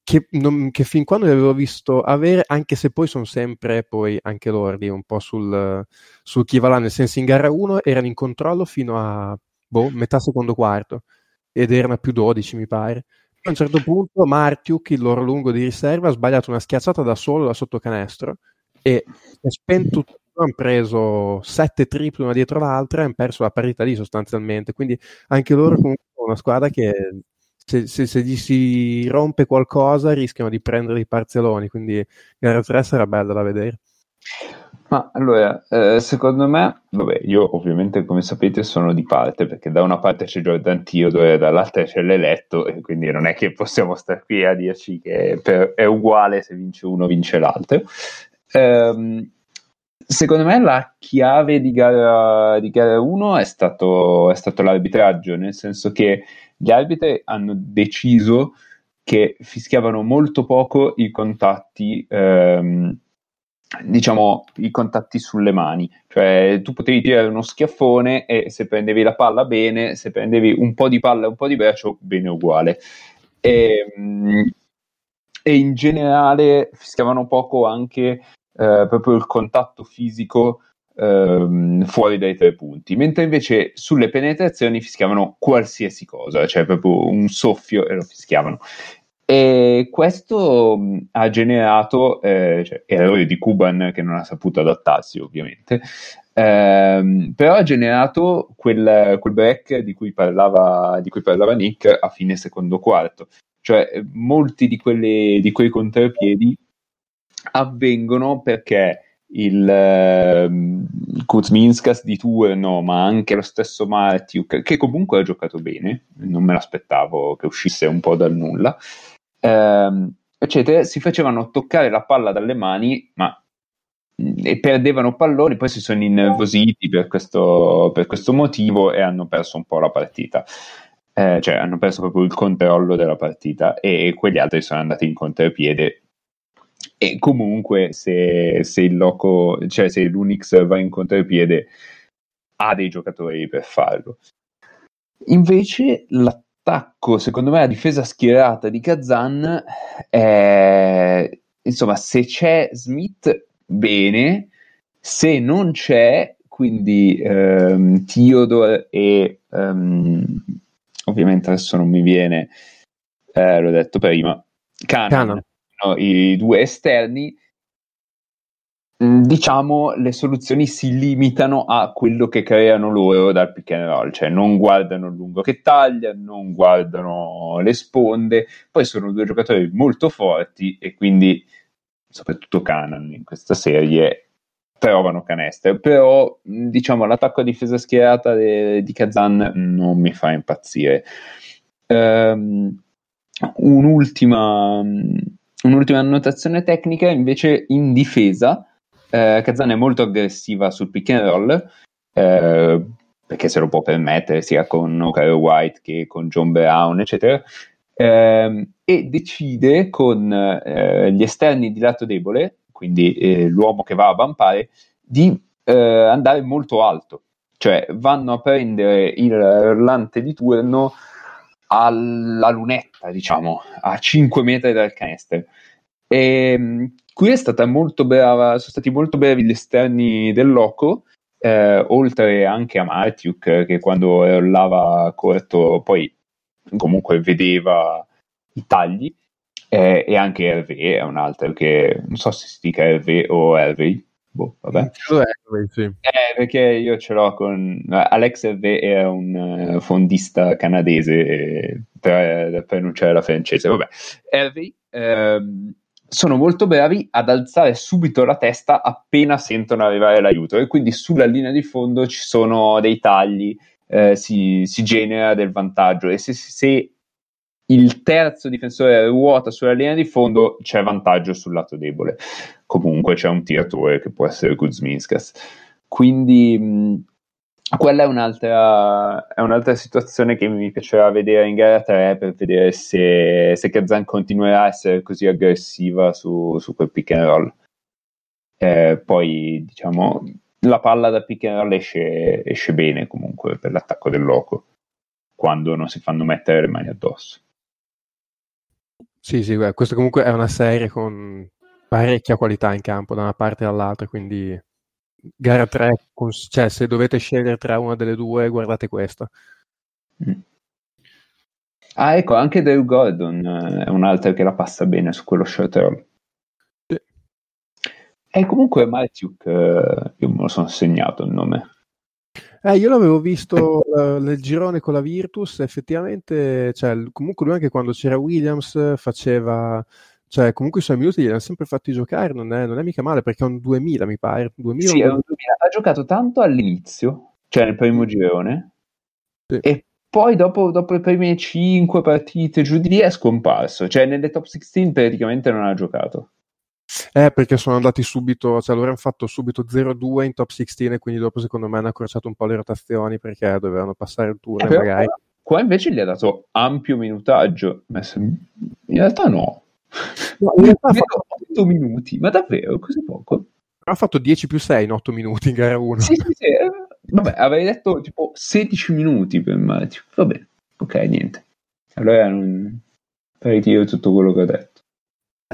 che, non- che fin quando li avevo visto avere, anche se poi sono sempre poi anche loro lì un po' sul, sul chi va là, nel senso in gara 1 erano in controllo fino a boh, metà secondo quarto ed erano a più 12 mi pare. A un certo punto Martiuk, il loro lungo di riserva, ha sbagliato una schiacciata da solo da sotto canestro e è spento hanno preso sette triple una dietro l'altra e hanno perso la partita lì sostanzialmente. Quindi anche loro comunque sono una squadra che se, se- se gli si rompe qualcosa rischiano di prendere dei parzialoni, quindi gara 3 sarà bella da vedere. Ma allora, eh, secondo me, vabbè, io ovviamente come sapete sono di parte perché da una parte c'è Jordan Theodore e dall'altra c'è l'eletto e quindi non è che possiamo stare qui a dirci che per- è uguale se vince uno vince l'altro. Ehm, secondo me la chiave di gara, di gara 1 è stato, è stato l'arbitraggio, nel senso che gli arbitri hanno deciso che fischiavano molto poco i contatti, ehm, diciamo, i contatti sulle mani. Cioè, tu potevi tirare uno schiaffone e se prendevi la palla bene, se prendevi un po' di palla e un po' di braccio, bene uguale. E, mm, e in generale fischiavano poco anche proprio il contatto fisico ehm, fuori dai tre punti, mentre invece sulle penetrazioni fischiavano qualsiasi cosa, cioè proprio un soffio e lo fischiavano. E questo mh, ha generato eh, cioè, errori di Kuban che non ha saputo adattarsi, ovviamente, ehm, però ha generato quel, quel break di cui, parlava, di cui parlava Nick a fine secondo quarto. Cioè, eh, molti di, quelle, di quei contropiedi avvengono perché il uh, Kuzminskas di turno, ma anche lo stesso Martiuk, che comunque ha giocato bene, non me l'aspettavo che uscisse un po' dal nulla, ehm, eccetera, si facevano toccare la palla dalle mani, ma e perdevano palloni, poi si sono innervositi per questo, per questo motivo e hanno perso un po' la partita. Eh, cioè hanno perso proprio il controllo della partita e quegli altri sono andati in contropiede e comunque se, se il loco, cioè se l'Unix va in contropiede ha dei giocatori per farlo. Invece l'attacco, secondo me, la difesa schierata di Kazan è insomma, se c'è Smith, bene, se non c'è, quindi ehm, Theodore e ehm, ovviamente adesso non mi viene, eh, l'ho detto prima, Canon. Canon. No, i due esterni, mh, diciamo le soluzioni si limitano a quello che creano loro dal pick and roll, cioè non guardano il lungo che taglia, non guardano le sponde, poi sono due giocatori molto forti e quindi soprattutto Canon in questa serie trovano canestro, però mh, diciamo l'attacco a difesa schierata de- di Kazan non mi fa impazzire. Ehm, un'ultima, un'ultima annotazione tecnica invece in difesa. Eh, Kazan è molto aggressiva sul pick and roll eh, perché se lo può permettere sia con O'Carroll White che con John Brown, eccetera. Ehm, e decide con eh, gli esterni di lato debole, quindi eh, l'uomo che va a vampare, di eh, andare molto alto, cioè vanno a prendere il rullante di turno alla lunetta, diciamo, a 5 metri dal canestro. E mh, qui è stata molto brava, sono stati molto bravi gli esterni del loco, eh, oltre anche a Martiuk che quando rollava corto poi comunque vedeva i tagli, eh, e anche Hervé è un altro che non so se si dica Hervé o Hervé, boh, vabbè. Sì. Eh, perché io ce l'ho con Alex Hervé è un eh, fondista canadese eh, per, per pronunciare la francese. Vabbè, Hervé ehm, sono molto bravi ad alzare subito la testa appena sentono arrivare l'aiuto e quindi sulla linea di fondo ci sono dei tagli, eh, si, si genera del vantaggio e se, se il terzo difensore ruota sulla linea di fondo c'è vantaggio sul lato debole. Comunque c'è un tiratore che può essere Kuzminskas. Quindi mh, quella è un'altra, è un'altra situazione che mi piacerà vedere in gara 3 per vedere se, se Kazan continuerà a essere così aggressiva su, su quel pick and roll. Eh, poi diciamo la palla da pick and roll esce, esce bene comunque per l'attacco del loco quando non si fanno mettere le mani addosso. Sì, sì, beh, questo comunque è una serie con parecchia qualità in campo da una parte e dall'altra, quindi gara 3, con- cioè se dovete scegliere tra una delle due, guardate questa. Mm. Ah, ecco, anche Dale Gordon eh, è un altro che la passa bene su quello short roll. Sì. E comunque Martiuk, eh, io me lo sono segnato il nome. Eh, io l'avevo visto eh, nel girone con la Virtus, effettivamente, cioè, comunque lui anche quando c'era Williams faceva, cioè comunque i suoi minuti li hanno sempre fatti giocare, non è, non è mica male perché è un 2000 mi pare, 2000 Sì, o è un 2000. ha giocato tanto all'inizio, cioè nel primo girone, Sì. e poi dopo, dopo le prime 5 partite giù di lì è scomparso, cioè nelle top 16 praticamente non ha giocato. Eh, perché sono andati subito, cioè loro hanno fatto subito 0-2 in top 16 e quindi dopo secondo me hanno accorciato un po' le rotazioni perché dovevano passare il turno Eh, però magari... qua, invece gli ha dato ampio minutaggio, ma in realtà no. No, in realtà fatto, 8 minuti, ma davvero così poco? ha fatto 10 più 6 in 8 minuti in gara 1. Sì, sì, sì. eh, Vabbè, avrei detto tipo 16 minuti per Mario. Va bene, ok, niente. Allora non ritiro tutto quello che ho detto.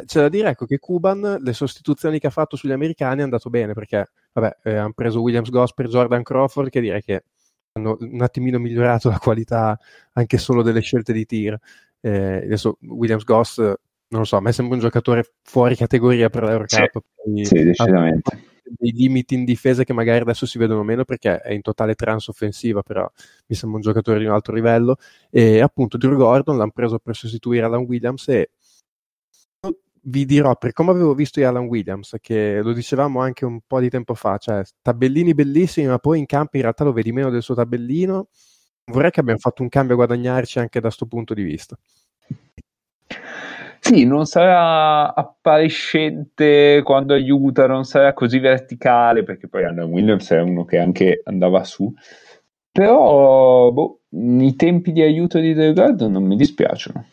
C'è da dire ecco che Cuban le sostituzioni che ha fatto sugli americani è andato bene perché vabbè, eh, hanno preso Williams Goss per Jordan Crawford che direi che hanno un attimino migliorato la qualità anche solo delle scelte di tir. Eh, adesso Williams Goss, non lo so, a me sembra un giocatore fuori categoria per l'Eurocup. Sì, sì, decisamente. Dei limiti in difesa che magari adesso si vedono meno perché è in totale trans offensiva, però mi sembra un giocatore di un alto livello. E appunto Drew Gordon l'hanno preso per sostituire Alan Williams e vi dirò, per come avevo visto di Alan Williams, che lo dicevamo anche un po' di tempo fa, cioè tabellini bellissimi, ma poi in campo in realtà lo vedi meno del suo tabellino. Vorrei che abbiamo fatto un cambio a guadagnarci anche da questo punto di vista. Sì, non sarà appariscente quando aiuta, non sarà così verticale, perché poi Alan Williams è uno che anche andava su. Però boh, i tempi di aiuto di Delgado non mi dispiacciono.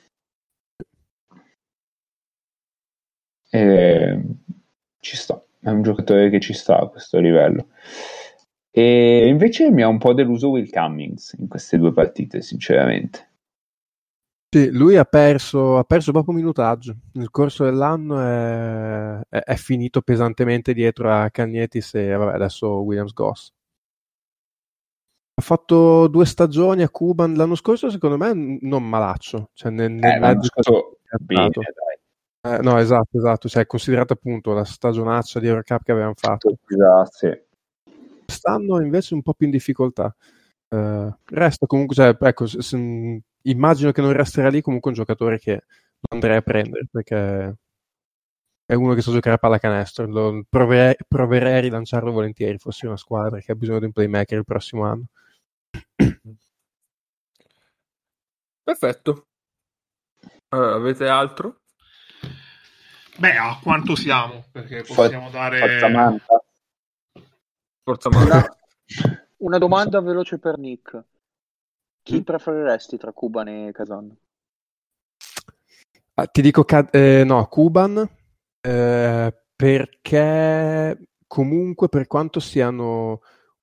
E ci sta, è un giocatore che ci sta a questo livello. E invece mi ha un po' deluso Will Cummings in queste due partite, sinceramente. Sì, lui ha perso, ha perso proprio minutaggio. Nel corso dell'anno è, è, è finito pesantemente dietro a Cagnetis e vabbè, adesso Williams Goss. Ha fatto due stagioni a Cuban l'anno scorso, secondo me non malaccio. Cioè nel, nel eh, l'anno scorso bene, dai. Eh, no, esatto, esatto, cioè considerata appunto la stagionaccia di Eurocup che avevamo fatto. Grazie. Stanno invece un po' più in difficoltà. Uh, resta comunque, cioè, ecco, se, se, immagino che non resterà lì comunque un giocatore che lo andrei a prendere perché è uno che sa giocare a pallacanestro. Lo proverei, proverei a rilanciarlo volentieri. Fossi una squadra che ha bisogno di un playmaker il prossimo anno. Perfetto. Uh, avete altro? Beh, a quanto siamo? Perché possiamo For- dare... Forza Manta. Forza Manta. Una, una domanda veloce per Nick. Chi mm. preferiresti tra Kuban e Kazan? Ah, ti dico eh, no, Kuban eh, perché comunque per quanto siano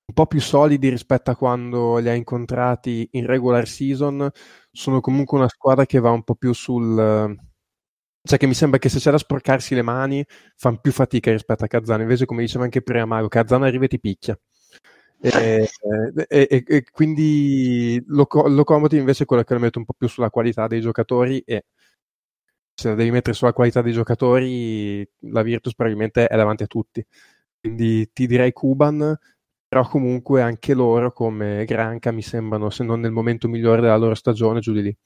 un po' più solidi rispetto a quando li ha incontrati in regular season, sono comunque una squadra che va un po' più sul cioè che mi sembra che se c'è da sporcarsi le mani fanno più fatica rispetto a Kazan, invece come diceva anche prima Mago, Kazan arriva e ti picchia. E, e, e, e quindi Locomotive invece è quello che lo mette un po' più sulla qualità dei giocatori e se la devi mettere sulla qualità dei giocatori la Virtus probabilmente è davanti a tutti. Quindi ti direi Kuban però comunque anche loro come Granca mi sembrano se non nel momento migliore della loro stagione giù di lì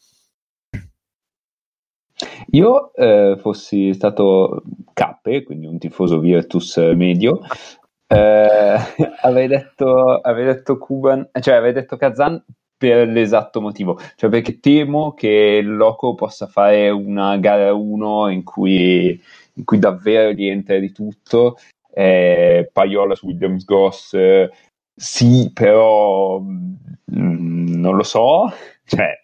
io eh, fossi stato Cappe, quindi un tifoso Virtus medio, eh, avrei, detto, avrei detto Kuban, cioè avrei detto Kazan per l'esatto motivo, cioè perché temo che il Loco possa fare una gara 1 in cui, in cui davvero rientra di tutto, eh, Paiola su Williams Goss, sì, però mh, mm, non lo so, cioè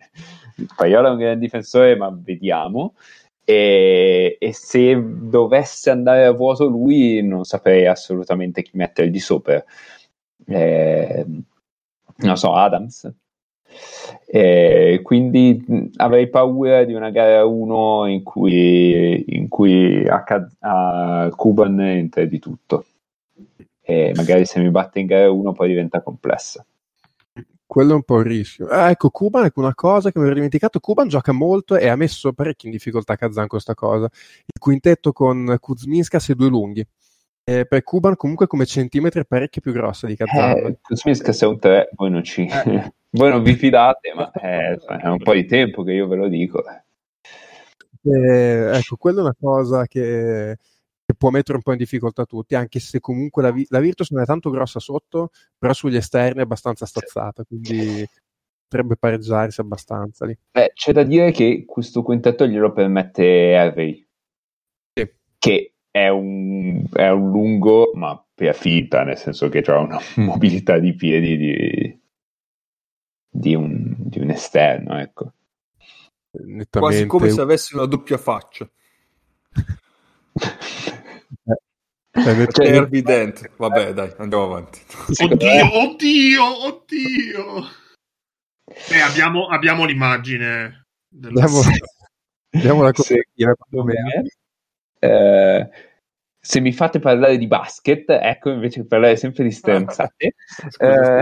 Paiola è un grande difensore, ma vediamo. E, e, se dovesse andare a vuoto lui, non saprei assolutamente chi mettergli sopra. Eh, non so, Adams. Eh, quindi avrei paura di una gara 1 in cui, in cui a, a Cuban entra di tutto. E magari se mi batte in gara 1 poi diventa complessa quello è un po' il rischio. Ah, ecco, Kuban è una cosa che mi ero dimenticato. Kuban gioca molto e ha messo parecchio in difficoltà Kazan questa cosa. Il quintetto con Kuzminskas e due lunghi. Eh, per Kuban comunque come centimetri è parecchio più grossa di Kazan. Eh, Kuzminskas è un 3, voi non, ci... eh. voi non vi fidate, ma è, è un po' di tempo che io ve lo dico. Eh, ecco, quella è una cosa che che può mettere un po' in difficoltà tutti, anche se comunque la, la Virtus non è tanto grossa sotto, però sugli esterni è abbastanza stazzata, quindi potrebbe pareggiarsi abbastanza lì. Beh, c'è da dire che questo quintetto glielo permette Harvey, sì. che è un, è un, lungo, ma per finta, nel senso che ha una mobilità di piedi di, di, un, di un, esterno, ecco. Quasi come se avesse una doppia faccia. Eh, cioè, è evidente. Vabbè, dai, andiamo avanti. Oddio, oddio, oddio. Beh, abbiamo, abbiamo l'immagine. Della... Abbiamo, abbiamo la copertina. Eh, se mi fate parlare di basket, ecco invece parlare sempre di stronzate. eh,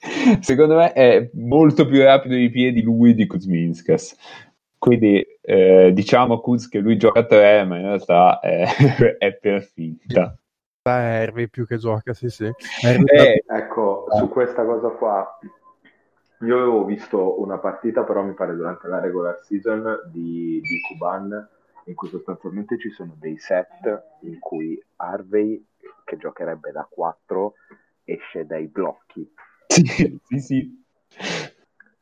Secondo me è molto più rapido di piedi lui di Kuzminskas. Quindi eh, diciamo Kuz che lui gioca a 3, ma in realtà è, è per finta. Hervey più che gioca, sì, sì. Eh, Ecco, su questa cosa qua, io avevo visto una partita, però mi pare durante la regular season di, di Kuban, in cui sostanzialmente ci sono dei set in cui Harvey, che giocherebbe da 4, esce dai blocchi. sì, sì, sì.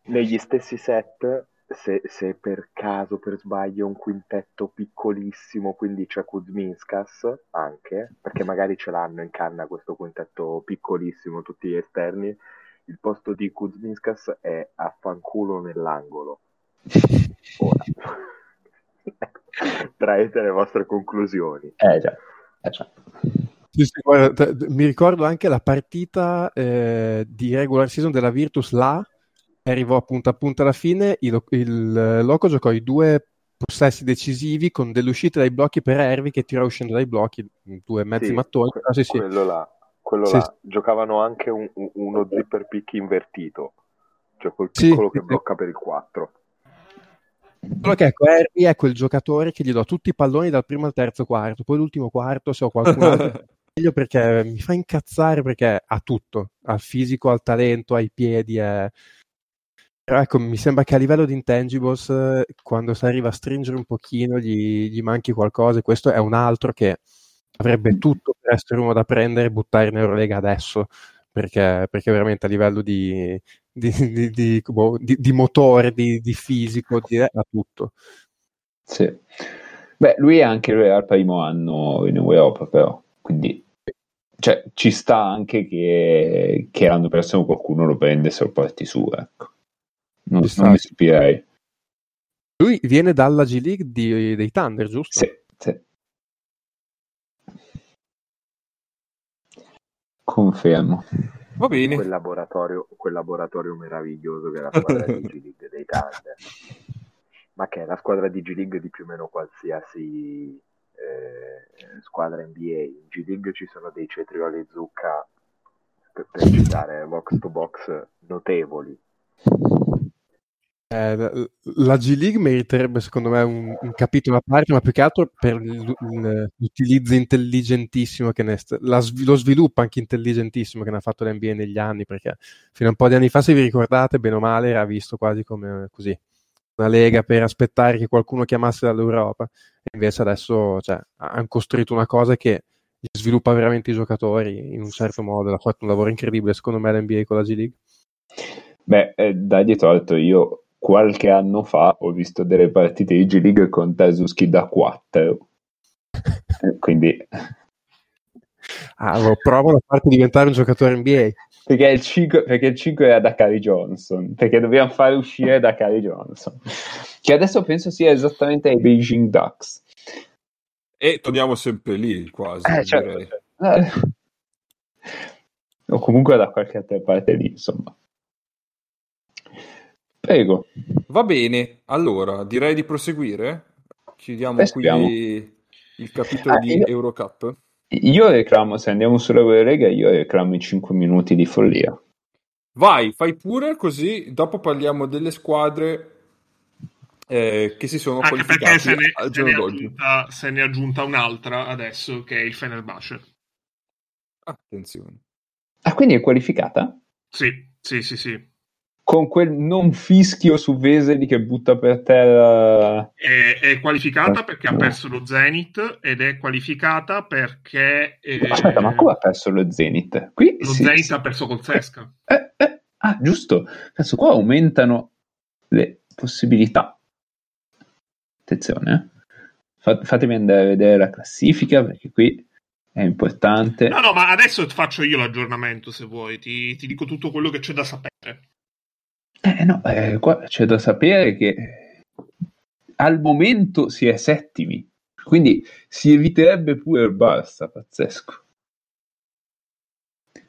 Negli stessi set, se, se per caso, per sbaglio, un quintetto piccolissimo, quindi c'è Kuzminskas anche, perché magari ce l'hanno in canna questo quintetto piccolissimo, tutti gli esterni, il posto di Kuzminskas è a fanculo nell'angolo. Ora, traete le vostre conclusioni. Eh già, eh, già. Sì, sì, guarda, t- mi ricordo anche la partita eh, di regular season della Virtus là, arrivò appunto appunto alla fine, il, il Loco giocò i due possessi decisivi con delle uscite dai blocchi per Hervey che tirò uscendo dai blocchi, due mezzi Sì, mattoni. que- Ah, sì, sì. quello là, quello là. Giocavano anche un- un- uno zipper pick invertito, cioè col piccolo che blocca per il 4. Solo che ecco, Hervey è quel giocatore che gli do tutti i palloni dal primo al terzo quarto, poi l'ultimo quarto se ho qualcun altro meglio perché mi fa incazzare perché ha tutto, ha il fisico, ha il talento, ha i piedi, è... Però ecco, mi sembra che a livello di intangibles, eh, quando si arriva a stringere un pochino, gli, gli manchi qualcosa, e questo è un altro che avrebbe tutto per essere uno da prendere e buttare in Eurolega adesso, perché, perché veramente a livello di, di, di- di- boh, motore, di, di fisico, di, ha tutto. Sì. Beh, lui è anche lui è al primo anno in Europa, però, quindi cioè, ci sta anche che, che l'anno prossimo qualcuno lo prende se lo porti su, ecco. Non, non mi stupirei. Lui viene dalla G League di- dei Thunder, giusto? Sì, sì. Confermo. Va bene. Quel laboratorio, quel laboratorio meraviglioso che è la squadra di G League dei Thunder. Ma che è la squadra di G League di più o meno qualsiasi eh, squadra NBA. In G League ci sono dei cetrioli zucca, per, per citare box to box, notevoli. Eh, la- G League meriterebbe secondo me un, un capitolo a parte, ma più che altro per l'utilizzo intelligentissimo che ne la svi- lo sviluppo anche intelligentissimo che ne ha fatto l'NBA negli anni, perché fino a un po' di anni fa, se vi ricordate, bene o male, era visto quasi come così una lega per aspettare che qualcuno chiamasse dall'Europa. E invece adesso cioè, hanno costruito una cosa che sviluppa veramente i giocatori in un certo modo. Ha fatto un lavoro incredibile, secondo me, l'NBA con la G League. Beh, eh, dagli torto, io qualche anno fa ho visto delle partite di G League con Tesuski da 4. Eh, Quindi, Ah, lo provano a farti diventare un giocatore NBA. perché il 5, perché il 5 era da Cary Johnson, perché dobbiamo fare uscire da Cary Johnson, che adesso penso sia esattamente ai Beijing Ducks. E torniamo sempre lì, quasi. Eh, certo. direi. Eh. O comunque da qualche altra parte lì, insomma. Prego. Va bene, allora direi di proseguire. Chiudiamo Eh, speriamo. qui il capitolo Ah, di io- Eurocup. Io reclamo, se andiamo sulla Eurolega, io reclamo i 5 minuti di follia. Vai, fai pure così, dopo parliamo delle squadre eh, che si sono Anche perché qualificate se ne, al se, ne aggiunta, se ne è aggiunta un'altra adesso che è il Fenerbahce. Attenzione. Ah, quindi è qualificata? Sì, sì, sì, sì. Con quel non fischio su Veseli che butta per terra... È, è qualificata perché ha perso lo Zenit ed è qualificata perché eh, Aspetta, ma come ha perso lo Zenit? Qui lo si- Zenit si- ha perso col Sesca. Eh, eh, ah, giusto. Adesso qua aumentano le possibilità. Attenzione, eh. Fa- fatemi andare a vedere la classifica perché qui è importante. No, no, ma adesso faccio io l'aggiornamento se vuoi, ti, ti dico tutto quello che c'è da sapere. Eh, no, eh, qua c'è da sapere che al momento si è settimi, quindi si eviterebbe pure il Barça, pazzesco.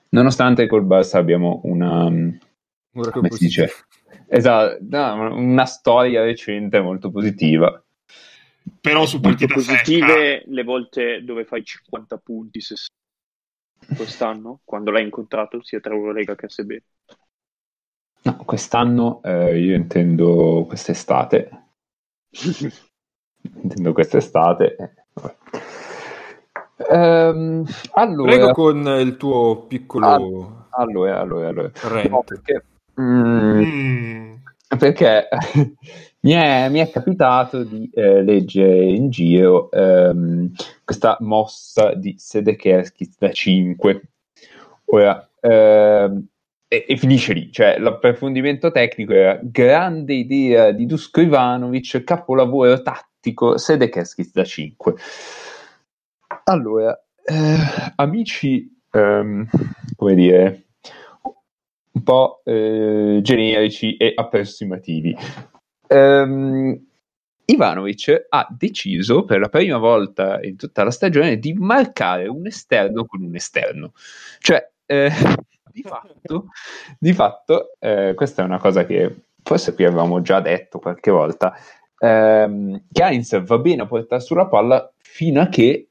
Nonostante col Barça abbiamo una, Un record come si dice? Esatto, no, una storia recente molto positiva. Però su Molto partita positive le volte dove fai 50 punti se- quest'anno, quando l'hai incontrato, sia tra Eurolega che ASB. quest'anno eh, io intendo quest'estate. intendo quest'estate. eh. Ehm, allora, Prego con il tuo piccolo allora, allora, allora. No, perché, mm, Mm. perché mi, è, mi è capitato di eh, leggere in giro ehm, questa mossa di Sedekerskis da 5. Ora, ehm, e, e finisce lì, cioè l'approfondimento tecnico era grande idea di Dusko Ivanovic, capolavoro tattico, Sedekerskis da 5. Allora, eh, amici, ehm, come dire, un po' eh, generici e approssimativi. Ehm, Ivanovic ha deciso per la prima volta in tutta la stagione di marcare un esterno con un esterno. Cioè, eh, di fatto, di fatto eh, questa è una cosa che forse qui avevamo già detto qualche volta, ehm, che Heinz va bene a portare sulla palla fino a che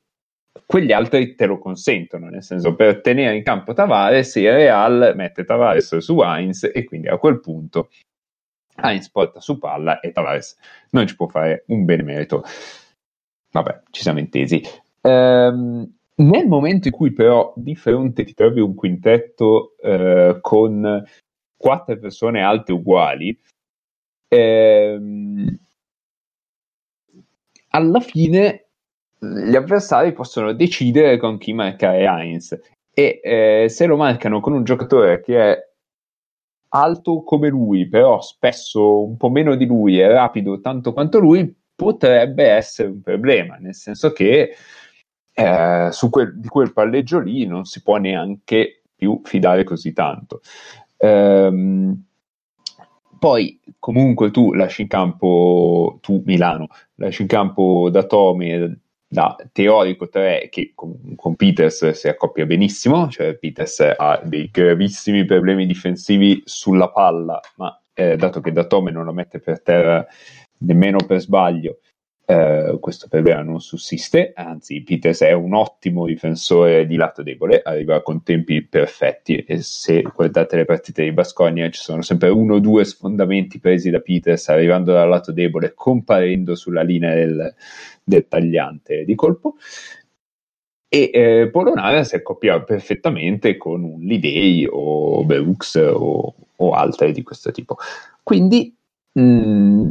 quegli altri te lo consentono, nel senso per tenere in campo Tavares, il Real mette Tavares su Heinz e quindi a quel punto Heinz porta su palla e Tavares non ci può fare un benemerito. Vabbè, ci siamo intesi. Ehm, nel momento in cui però di fronte ti trovi un quintetto eh, con quattro persone alte uguali, ehm, alla fine gli avversari possono decidere con chi marcare Heinz. E eh, se lo marcano con un giocatore che è alto come lui, però spesso un po' meno di lui e rapido tanto quanto lui, potrebbe essere un problema, nel senso che eh, quel, di quel palleggio lì non si può neanche più fidare così tanto. Ehm, poi comunque tu lasci in campo, tu Milano, lasci in campo da Tome da teorico 3 che con, con, Peters si accoppia benissimo, cioè Peters ha dei gravissimi problemi difensivi sulla palla, ma eh, dato che Datome non lo mette per terra nemmeno per sbaglio, eh, questo problema non sussiste, anzi Peters è un ottimo difensore di lato debole, arriva con tempi perfetti e se guardate le partite di Basconia ci sono sempre uno o due sfondamenti presi da Peters arrivando dal lato debole, comparendo sulla linea del, del tagliante di colpo. E eh, Polonara si accoppia perfettamente con un Lidei o Brooks o, o altre di questo tipo. Quindi mh,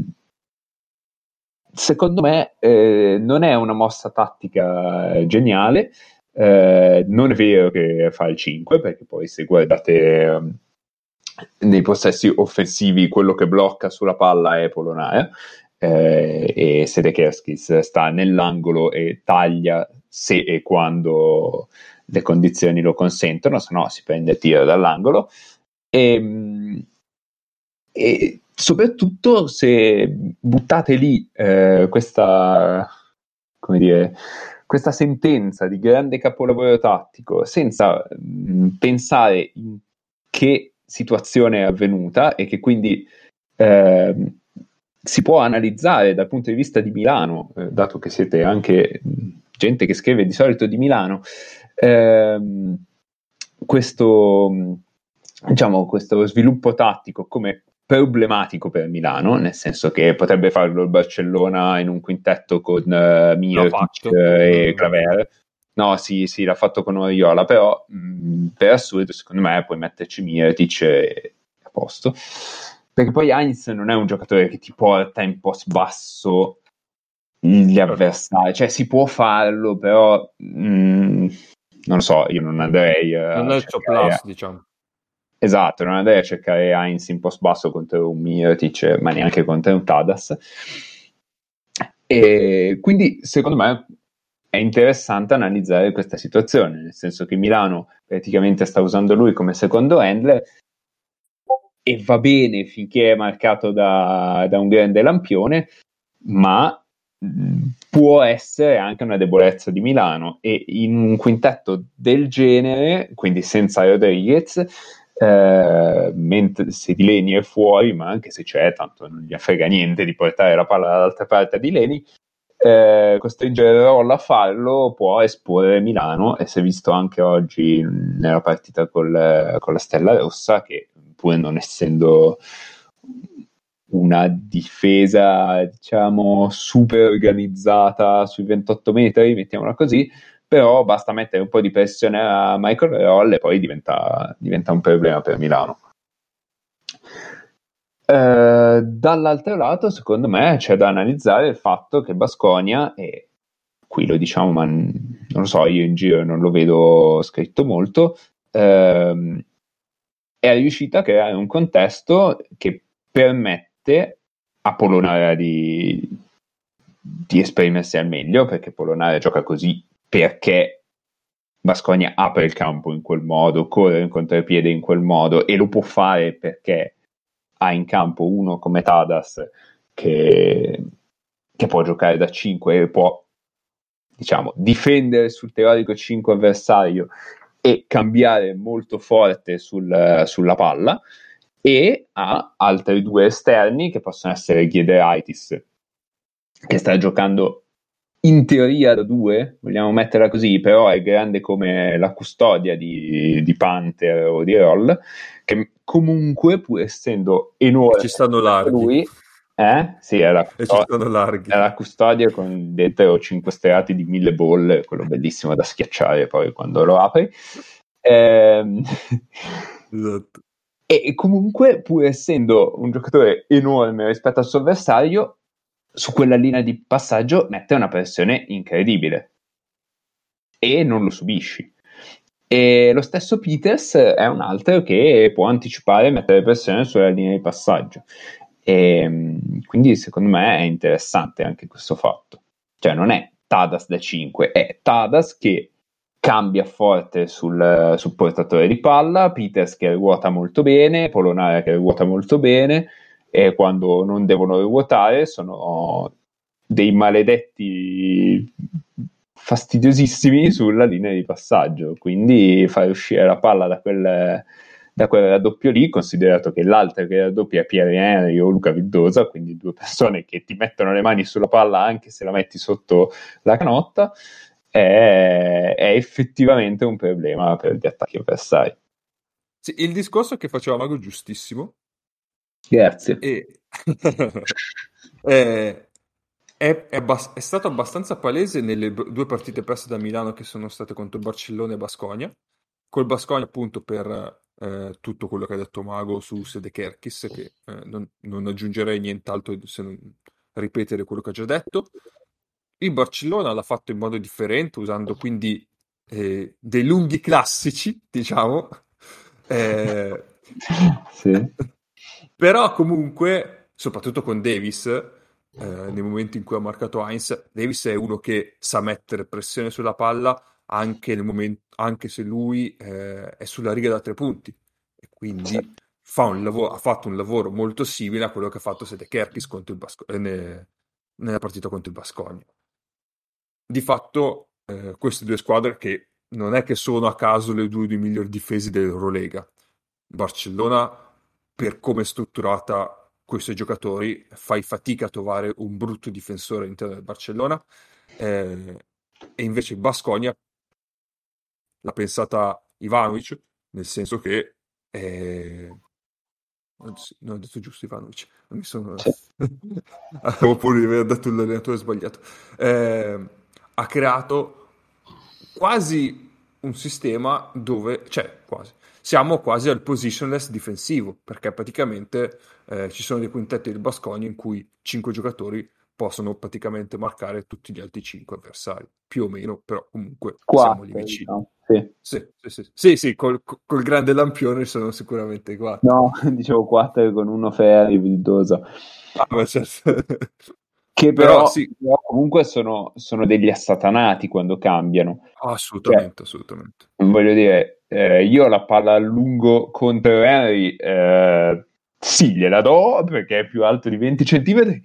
secondo me eh, non è una mossa tattica geniale eh, non è vero che fa il 5 perché poi se guardate um, nei possessi offensivi quello che blocca sulla palla è Polonara eh, e Sedekerskis sta nell'angolo e taglia se e quando le condizioni lo consentono, se no si prende il tiro dall'angolo. E, e soprattutto se buttate lì eh, questa, dire, questa sentenza di grande capolavoro tattico senza mh, pensare in che situazione è avvenuta e che quindi eh, si può analizzare dal punto di vista di Milano, eh, dato che siete anche gente che scrive di solito di Milano, ehm, questo, diciamo, questo sviluppo tattico come problematico per Milano, nel senso che potrebbe farlo il Barcellona in un quintetto con uh, Mirotic e Claver. No, sì, sì, l'ha fatto con Oriola, però mh, per assurdo, secondo me, puoi metterci Mirotic e a posto perché poi Heinz non è un giocatore che ti porta in post basso gli avversari, cioè si può farlo, però mh, non lo so, io non andrei a non è il plus, diciamo. Esatto, non andrei a cercare Heinz in post basso contro un Mirotic, ma neanche contro un Tadas. E quindi secondo me è interessante analizzare questa situazione, nel senso che Milano praticamente sta usando lui come secondo handler e va bene finché è marcato da, da un grande lampione, ma può essere anche una debolezza di Milano e in un quintetto del genere, quindi senza Rodriguez, eh, mentre se Di Leni è fuori, ma anche se c'è, tanto non gli frega niente di portare la palla dall'altra parte di Leni, eh, costringere Roll a farlo può esporre Milano e si è visto anche oggi nella partita col, con la Stella Rossa che pur non essendo una difesa, diciamo, super organizzata sui 28 metri, mettiamola così, però basta mettere un po' di pressione a Michael Roll e poi diventa, diventa un problema per Milano. Eh, dall'altro lato, secondo me, c'è da analizzare il fatto che Basconia, e qui lo diciamo, ma non lo so, io in giro non lo vedo scritto molto, ehm, è riuscita a creare un contesto che permette a Polonara di, di esprimersi al meglio, perché Polonara gioca così perché Basconia apre il campo in quel modo, corre in contropiede in quel modo e lo può fare perché ha in campo uno come Tadas che, che può giocare da 5 e può diciamo difendere sul teorico 5 avversario e cambiare molto forte sul, sulla palla e ha altri due esterni che possono essere Ghiederaitis che sta giocando in teoria da due, vogliamo metterla così, però è grande come la custodia di, di Panther o di Roll, che comunque, pur essendo enorme, ci stanno larghi. Lui, eh? Sì, è la, custodia, è la custodia con dentro 5 sterati di mille bolle, quello bellissimo da schiacciare poi quando lo apri. Ehm... Esatto. E comunque, pur essendo un giocatore enorme rispetto al suo avversario, su quella linea di passaggio mette una pressione incredibile e non lo subisci. E lo stesso Peters è un altro che può anticipare e mettere pressione sulla linea di passaggio. E, quindi secondo me è interessante anche questo fatto. Cioè non è Tadas da 5, è Tadas che cambia forte sul, sul portatore di palla, Peters che ruota molto bene, Polonara che ruota molto bene, e quando non devono ruotare sono dei maledetti fastidiosissimi sulla linea di passaggio. Quindi fare uscire la palla da quel, da quel raddoppio lì, considerato che l'altro che raddoppia è Pierre Henry o Luca Viddosa, quindi due persone che ti mettono le mani sulla palla anche se la metti sotto la canotta, è, è effettivamente un problema per gli attacchi avversari. Sì, il discorso che faceva Mago giustissimo, Grazie. E... è, è, è, bas- è, stato abbastanza palese nelle b- due partite perse da Milano che sono state contro Barcellona e Basconia. Col Basconia, appunto, per eh, tutto quello che ha detto Mago su Sede Kerkis, che eh, non, non, aggiungerei nient'altro se non ripetere quello che ha già detto. Il Barcellona l'ha fatto in modo differente, usando quindi eh, dei lunghi classici, diciamo. Eh, sì. Però comunque, soprattutto con Davis, eh, nei momenti in cui ha marcato Heinz, Davis è uno che sa mettere pressione sulla palla anche, momento, anche se lui eh, è sulla riga da tre punti. E quindi fa lavoro, ha fatto un lavoro molto simile a quello che ha fatto Sede Kerkis Basco- eh, ne, nella partita contro il Bascogna. Di fatto, eh, queste due squadre che non è che sono a caso le due, due migliori difese dell'Eurolega. Barcellona per come è strutturata con i suoi giocatori, fai fatica a trovare un brutto difensore all'interno del Barcellona. Eh, e invece Basconia l'ha pensata Ivanovic, nel senso che eh, non ho detto giusto Ivanovic, mi sono... avevo pure di aver detto l'allenatore sbagliato. Eh, ha creato quasi un sistema dove, cioè quasi, siamo quasi al positionless difensivo, perché praticamente eh, ci sono dei quintetti del Bascogna in cui cinque giocatori possono praticamente marcare tutti gli altri cinque avversari, più o meno, però comunque Quattro, siamo lì vicini. No? Sì. Sì, sì, sì, sì, sì col, col, grande lampione sono sicuramente quattro. No, dicevo quattro con uno Ferri, Vildosa. Ah, ma certo. Che però, però, sì. però comunque sono, sono, degli assatanati quando cambiano. Assolutamente, cioè, assolutamente. Voglio dire, eh, io la palla a lungo contro Henry eh, sì, gliela do perché è più alto di 20 cm,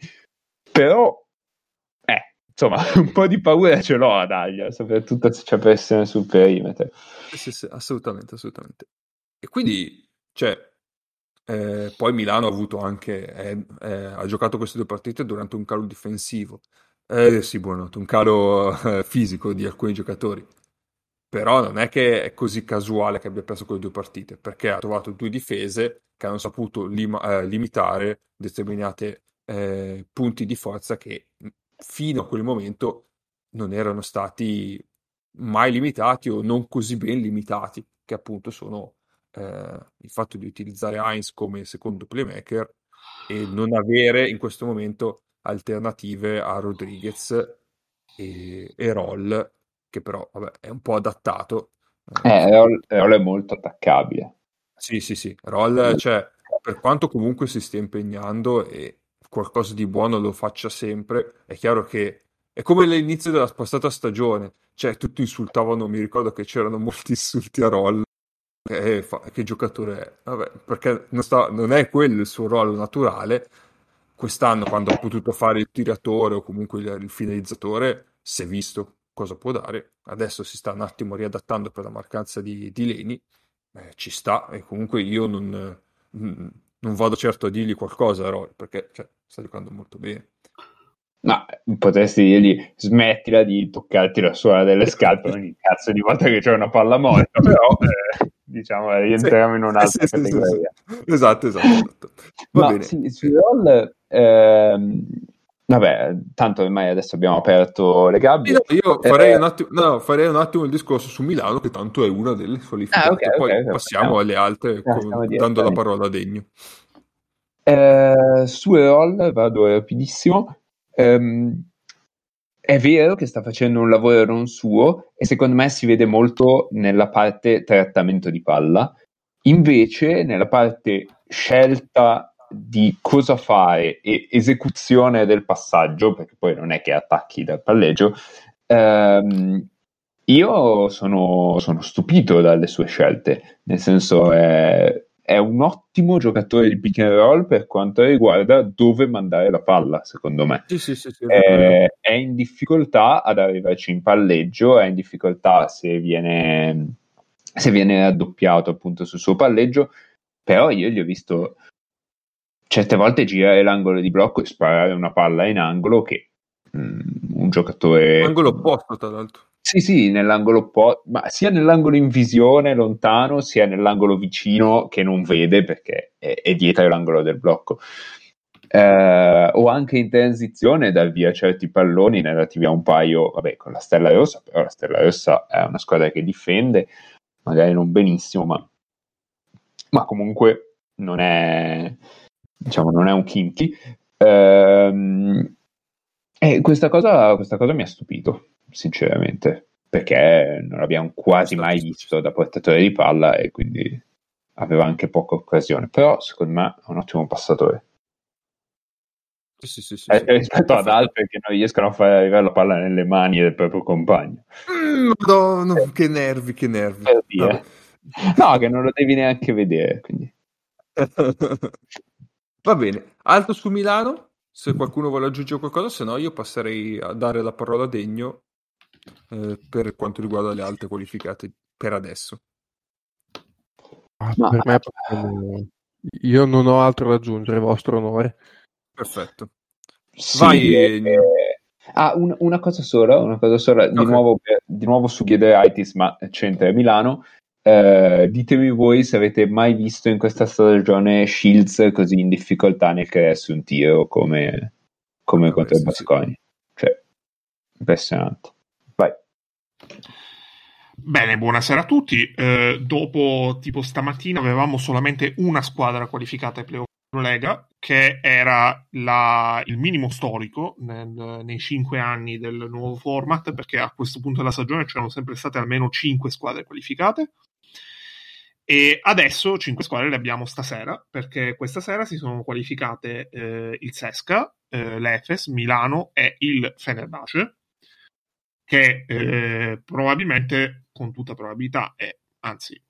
però eh, insomma, un po' di paura ce l'ho a dargliela, soprattutto se c'è pressione sul perimetro. Sì, sì, assolutamente, assolutamente. E quindi, cioè, eh, poi Milano ha avuto anche, eh, eh, ha giocato queste due partite durante un calo difensivo. Eh, sì, buono, un calo fisico di alcuni giocatori però non è che è così casuale che abbia perso quelle due partite, perché ha trovato due difese che hanno saputo lim- eh, limitare determinati eh, punti di forza che fino a quel momento non erano stati mai limitati o non così ben limitati, che appunto sono eh, il fatto di utilizzare Heinz come secondo playmaker e non avere in questo momento alternative a Rodriguez e, e Roll, che però vabbè, è un po' adattato. Eh, Roll, Roll è molto attaccabile. Sì, sì, sì. Roll, cioè, per quanto comunque si stia impegnando e qualcosa di buono lo faccia sempre, è chiaro che è come all'inizio della passata stagione, cioè tutti insultavano, mi ricordo che c'erano molti insulti a Roll. Eh, fa, che giocatore è? Vabbè, perché non, sta, non è quello il suo ruolo naturale. Quest'anno, quando ha potuto fare il tiratore o comunque il, il finalizzatore, si è visto cosa può dare. Adesso si sta un attimo riadattando per la mancanza di, di Leni. Eh, ci sta, e comunque io non, non vado certo a dirgli qualcosa a Roy, perché cioè, sta giocando molto bene. Ma potresti dirgli smettila di toccarti la suola delle scarpe ogni cazzo di volta che c'è una palla morta, però eh, diciamo rientriamo sì, in un'altra sì, categoria. Sì, esatto, esatto. esatto. Va Ma bene. Sì, sui roll, ehm, vabbè, tanto ormai adesso abbiamo aperto le gabbie. No, io farei, eh, un attimo, no, farei, un attimo, il discorso su Milano, che tanto è una delle qualificate. Ah, okay, Poi okay, passiamo okay. alle altre, con, dando la parola a Degno. Eh, su roll vado rapidissimo. Um, è vero che sta facendo un lavoro non suo e secondo me si vede molto nella parte trattamento di palla. Invece, nella parte scelta di cosa fare e esecuzione del passaggio, perché poi non è che attacchi dal palleggio, ehm, io sono, sono, stupito dalle sue scelte, nel senso è, è un ottimo giocatore di pick and roll per quanto riguarda dove mandare la palla, secondo me. Sì, sì, sì, è, è, in difficoltà ad arrivarci in palleggio, è in difficoltà se viene, se viene raddoppiato appunto sul suo palleggio, però io gli ho visto certe volte girare l'angolo di blocco e sparare una palla in angolo che mm, un giocatore... Angolo opposto, tra l'altro. Sì, sì, nell'angolo opposto, ma sia nell'angolo in visione lontano, sia nell'angolo vicino che non vede perché è, è dietro l'angolo del blocco. Eh, o anche in transizione dal via certi palloni, ne dati via un paio, vabbè, con la Stella Rossa, però la Stella Rossa è una squadra che difende, magari non benissimo, ma, ma comunque non è, diciamo, non è un kinky. Eh, e questa cosa, questa cosa mi ha stupito sinceramente, perché non l'abbiamo quasi mai visto da portatore di palla e quindi aveva anche poca occasione. Però secondo me è un ottimo passatore. Sì, sì, sì, eh, rispetto ad altri che non riescono a fare arrivare la palla nelle mani del proprio compagno. Mm, Madonna, che nervi, che nervi. No, che non lo devi neanche vedere. Quindi. Va bene, altro su Milano? Se qualcuno vuole aggiungere qualcosa, se no io passerei a dare la parola a Degno eh, per quanto riguarda le altre qualificate per adesso. Ah, Ma... per me, io non ho altro da aggiungere, vostro onore. Perfetto. Sì, Vai. Eh, ah, un, una cosa sola, una cosa sola okay. di, nuovo, di nuovo su Ghiedaitis, ma c'entra Milano. Eh, ditemi voi se avete mai visto in questa stagione Shields così in difficoltà nel crearsi un tiro come, come contro il Basconi. Cioè, impressionante. Bene, buonasera a tutti. Eh, dopo tipo stamattina avevamo solamente una squadra qualificata ai playoff Lega, che era la, il minimo storico nel, nei cinque anni del nuovo format, perché a questo punto della stagione c'erano sempre state almeno cinque squadre qualificate. E adesso cinque squadre le abbiamo stasera, perché questa sera si sono qualificate eh, il Sesca, eh, l'Efes, Milano e il Fenerbahce che eh, probabilmente, con tutta probabilità, e anzi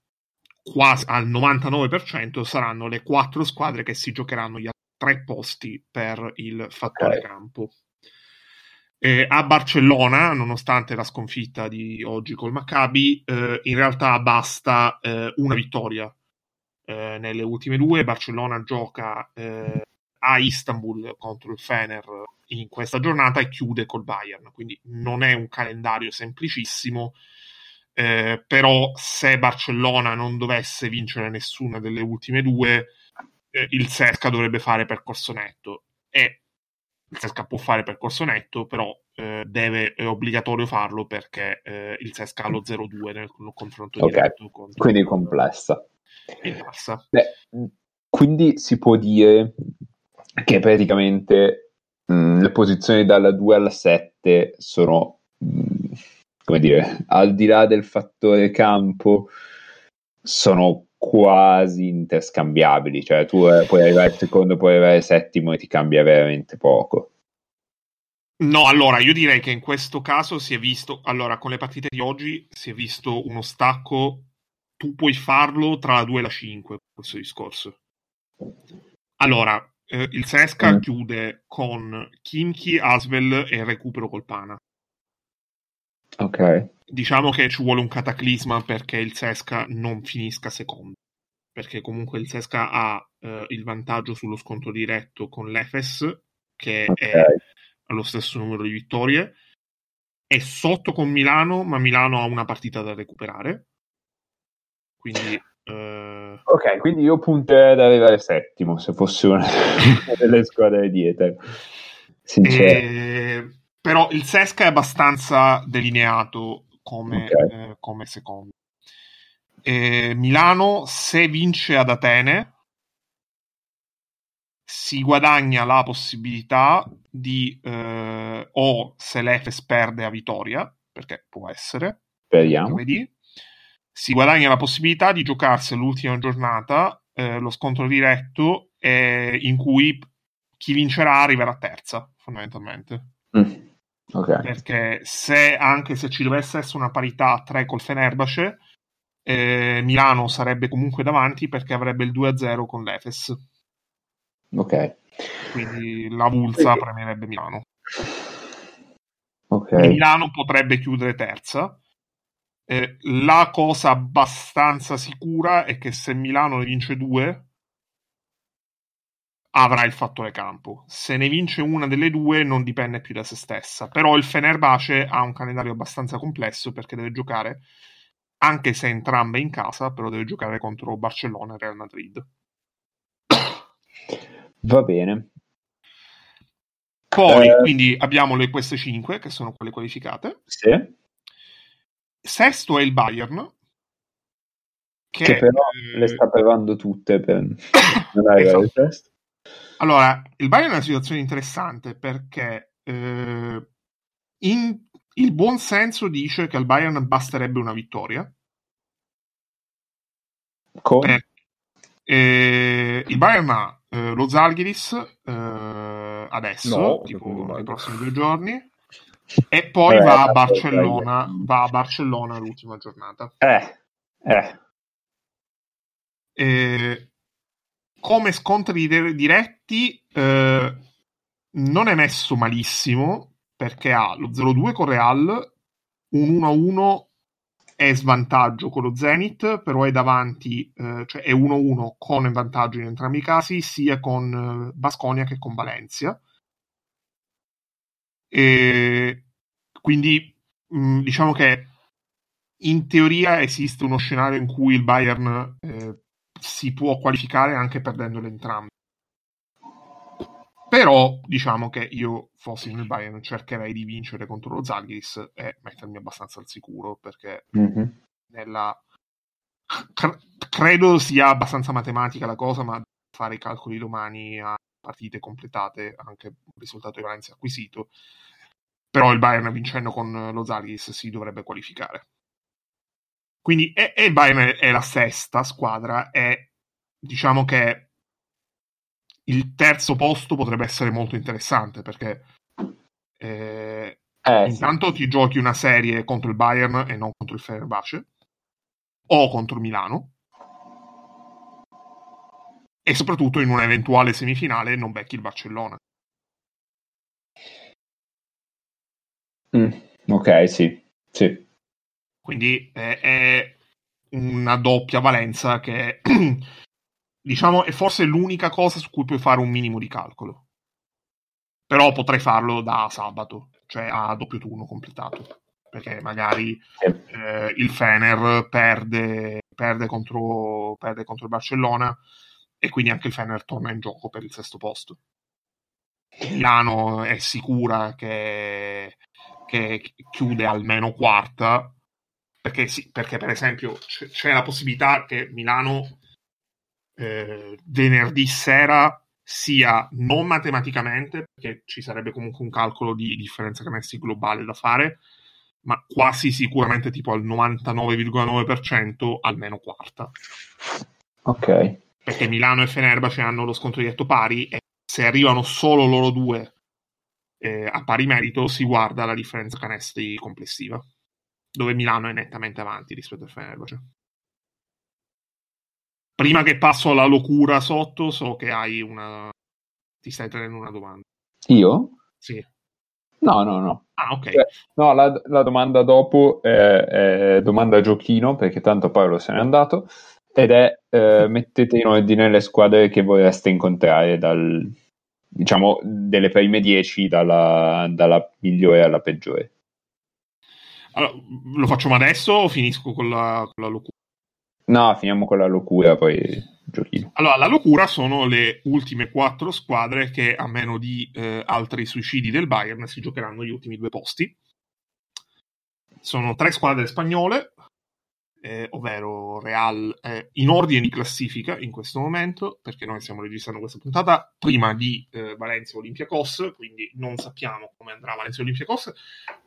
quasi al 99% saranno le quattro squadre che si giocheranno gli tre posti per il fattore okay. campo. Eh, a Barcellona, nonostante la sconfitta di oggi col Maccabi, eh, in realtà basta eh, una vittoria eh, nelle ultime due. Barcellona gioca eh, a Istanbul contro il Fener in questa giornata e chiude col Bayern, quindi non è un calendario semplicissimo. eh, però se Barcellona non dovesse vincere nessuna delle ultime due, eh, il Sesca dovrebbe fare percorso netto. E il Sesca può fare percorso netto, però eh, deve, è obbligatorio farlo perché eh, il Sesca ha lo 0-2 nel, confronto Ok, diretto con Quindi complessa. il Barça. Beh, quindi si può dire che praticamente mh, le posizioni dalla 2 alla 7 sono, mh, come dire, al di là del fattore campo, sono quasi interscambiabili. Cioè, tu eh, puoi arrivare secondo, puoi arrivare settimo e ti cambia veramente poco. No, allora io direi che in questo caso si è visto, allora con le partite di oggi si è visto uno stacco, tu puoi farlo tra la 2 e la 5, questo discorso. Allora, eh, il Sesca Mm. chiude con Kimchi, Asvel e recupero col Pana. Ok. Diciamo che ci vuole un cataclisma perché il Sesca non finisca secondo. Perché comunque il Sesca ha eh, il vantaggio sullo scontro diretto con l'Efes, che Ok. è allo stesso numero di vittorie. È sotto con Milano, ma Milano ha una partita da recuperare. Quindi eh, Ok, quindi io punterei ad arrivare settimo se fosse una delle squadre dietro. Sincero. eh, però il Sesca è abbastanza delineato come, Ok. eh, come secondo. Eh, Milano, se vince ad Atene, si guadagna la possibilità di, eh, o se l'Efes perde a Vitoria, perché può essere, Speriamo. giovedì, si guadagna la possibilità di giocarsi l'ultima giornata eh, lo scontro diretto eh, in cui chi vincerà arriverà terza, fondamentalmente. Mm. Ok. Perché se anche se ci dovesse essere una parità a 3 col Fenerbahce, eh, Milano sarebbe comunque davanti perché avrebbe il 2-0 con l'Efes. Ok. Quindi la Vulsa premierebbe Milano. Ok. Quindi Milano potrebbe chiudere terza. Eh, la cosa abbastanza sicura è che se Milano ne vince due, avrà il fattore campo. Se ne vince una delle due, non dipende più da se stessa. Però il Fenerbahce ha un calendario abbastanza complesso perché deve giocare, anche se entrambe in casa, però deve giocare contro Barcellona e Real Madrid. Va bene. Poi, Eh. quindi, abbiamo le, queste cinque, che sono quelle qualificate. Sì. Sesto è il Bayern, che, Che però eh, le sta provando tutte per non arrivare Esatto. al test. Allora, il Bayern è una situazione interessante perché eh, in- il buon senso dice che al Bayern basterebbe una vittoria. Con... Per- eh, il Bayern ha eh, lo Zalgiris eh, adesso, No, tipo nei prossimi due giorni, e poi Vabbè, va a Barcellona, va a Barcellona l'ultima giornata. Eh, eh. Eh, come scontri dire- diretti eh, non è messo malissimo perché ha lo 0-2 con Real, un 1-1 è svantaggio con lo Zenit, però è davanti, eh, cioè è 1-1 con vantaggio in entrambi i casi, sia con eh, Basconia che con Valencia. E quindi mh, diciamo che in teoria esiste uno scenario in cui il Bayern eh, si può qualificare anche perdendole entrambe. Però diciamo che io fossi nel Bayern cercherei di vincere contro lo Zalgiris e mettermi abbastanza al sicuro perché Mhm. nella cre- credo sia abbastanza matematica la cosa, ma fare i calcoli domani a partite completate, anche risultato di Valencia acquisito. Però il Bayern vincendo con lo Zalgiris si dovrebbe qualificare. Quindi e, e il Bayern è, è la sesta squadra e diciamo che il terzo posto potrebbe essere molto interessante perché eh, Eh, sì. intanto ti giochi una serie contro il Bayern e non contro il Fenerbahce o contro Milano e soprattutto in un'eventuale semifinale non becchi il Barcellona. Mm, Ok, sì. Sì. Quindi è, è una doppia valenza che diciamo è forse l'unica cosa su cui puoi fare un minimo di calcolo. Però potrei farlo da sabato, cioè a doppio turno completato. perché magari eh, il Fener perde, perde, contro, perde contro il Barcellona e quindi anche il Fener torna in gioco per il sesto posto. Milano è sicura che, che chiude almeno quarta perché, sì, perché per esempio c- c'è la possibilità che Milano eh, venerdì sera sia non matematicamente, perché ci sarebbe comunque un calcolo di differenza canestri globale da fare, ma quasi sicuramente tipo al 99,9% almeno quarta. Ok. Perché Milano e Fenerbahce hanno lo scontro diretto pari e se arrivano solo loro due eh, a pari merito si guarda la differenza canestri complessiva, dove Milano è nettamente avanti rispetto al Fenerbahce. Prima che passo alla locura sotto, so che hai una... ti stai tenendo una domanda. Io? Sì. No, no, no. Ah, ok. Cioè, No, la, la domanda dopo è, è domanda giochino, perché tanto Paolo se n'è andato, ed è eh, mettete in ordine le squadre che vorreste incontrare dal, diciamo, delle prime 10 dalla, dalla migliore alla peggiore. Allora, lo facciamo adesso o finisco con la, con la locura? No, finiamo con la locura, poi giochino. Allora, la locura sono le ultime quattro squadre che, a meno di eh, altri suicidi del Bayern, si giocheranno gli ultimi due posti. Sono tre squadre spagnole, eh, ovvero Real, eh, in ordine di classifica in questo momento, perché noi stiamo registrando questa puntata prima di eh, Valencia Olympiacos, quindi non sappiamo come andrà Valencia Olympiacos,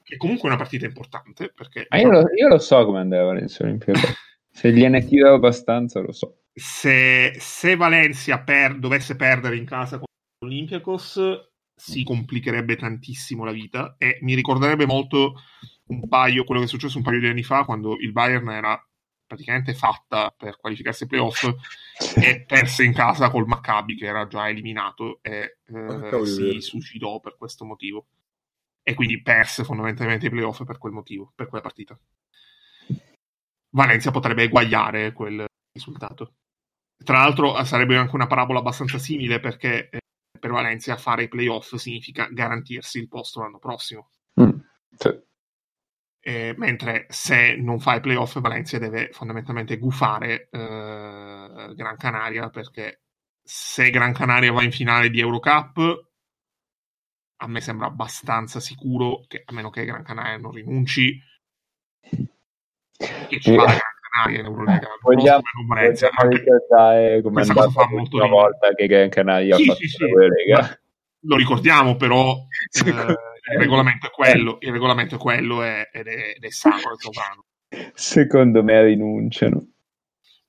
che comunque è una partita importante, perché Ma io lo, io lo so come andava Valencia Olimpiadi. Se gliene tiro abbastanza, lo so. se, se Valencia per- dovesse perdere in casa con l'Olympiacos si complicherebbe tantissimo la vita e mi ricorderebbe molto un paio, quello che è successo un paio di anni fa quando il Bayern era praticamente fatta per qualificarsi ai playoff e perse in casa col Maccabi che era già eliminato e eh, Ah, si suicidò per questo motivo e quindi perse fondamentalmente i playoff per quel motivo, per quella partita. Valencia potrebbe eguagliare quel risultato. Tra l'altro eh, sarebbe anche una parabola abbastanza simile perché eh, per Valencia fare i playoff significa garantirsi il posto l'anno prossimo. Mm, sì. Eh, mentre se non fa i playoff Valencia deve fondamentalmente gufare eh, Gran Canaria perché se Gran Canaria va in finale di Eurocup a me sembra abbastanza sicuro che a meno che Gran Canaria non rinunci che ci vada Gran Canaria in Eurolega Vogliamo, ricordare come è andata fa molto ridere. volta che Gran Canaria Sì, ha fatto sì, sì. lo ricordiamo però eh, il regolamento è quello il regolamento è quello ed è, ed è sacro e sovrano Secondo me rinunciano.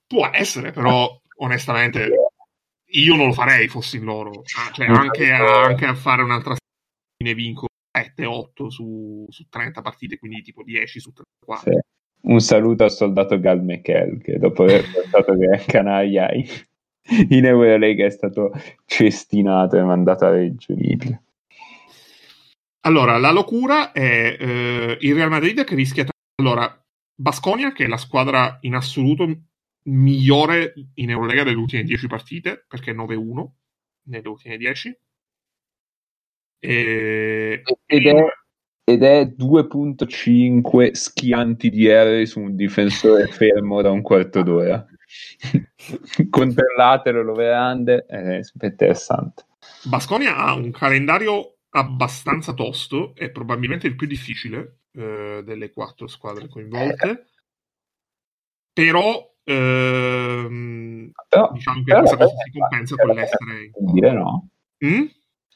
può essere però onestamente io non lo farei fossi in loro Ah, cioè, anche, a, anche a fare un'altra ne vinco 7-8 su, su 30 partite quindi tipo 10 su 34 Sì. Un saluto al soldato Gal Mekel che dopo aver portato Canaria in, in Eurolega è stato cestinato e mandato a Reggio Emilia. Allora, la locura è eh, il Real Madrid che rischia. Allora, Basconia, che è la squadra in assoluto migliore in Eurolega delle ultime 10 partite, perché è 9-1 nelle ultime 10. E... Ed è, ed è 2.5 schianti di aerei su un difensore fermo da un quarto d'ora. Controllatelo, lo verande, è super interessante. Basconia ha un calendario abbastanza tosto, è probabilmente il più difficile eh, delle quattro squadre coinvolte. Però ehm, Però, diciamo che questa la cosa si compensa con l'essere fattibile, no? Mm?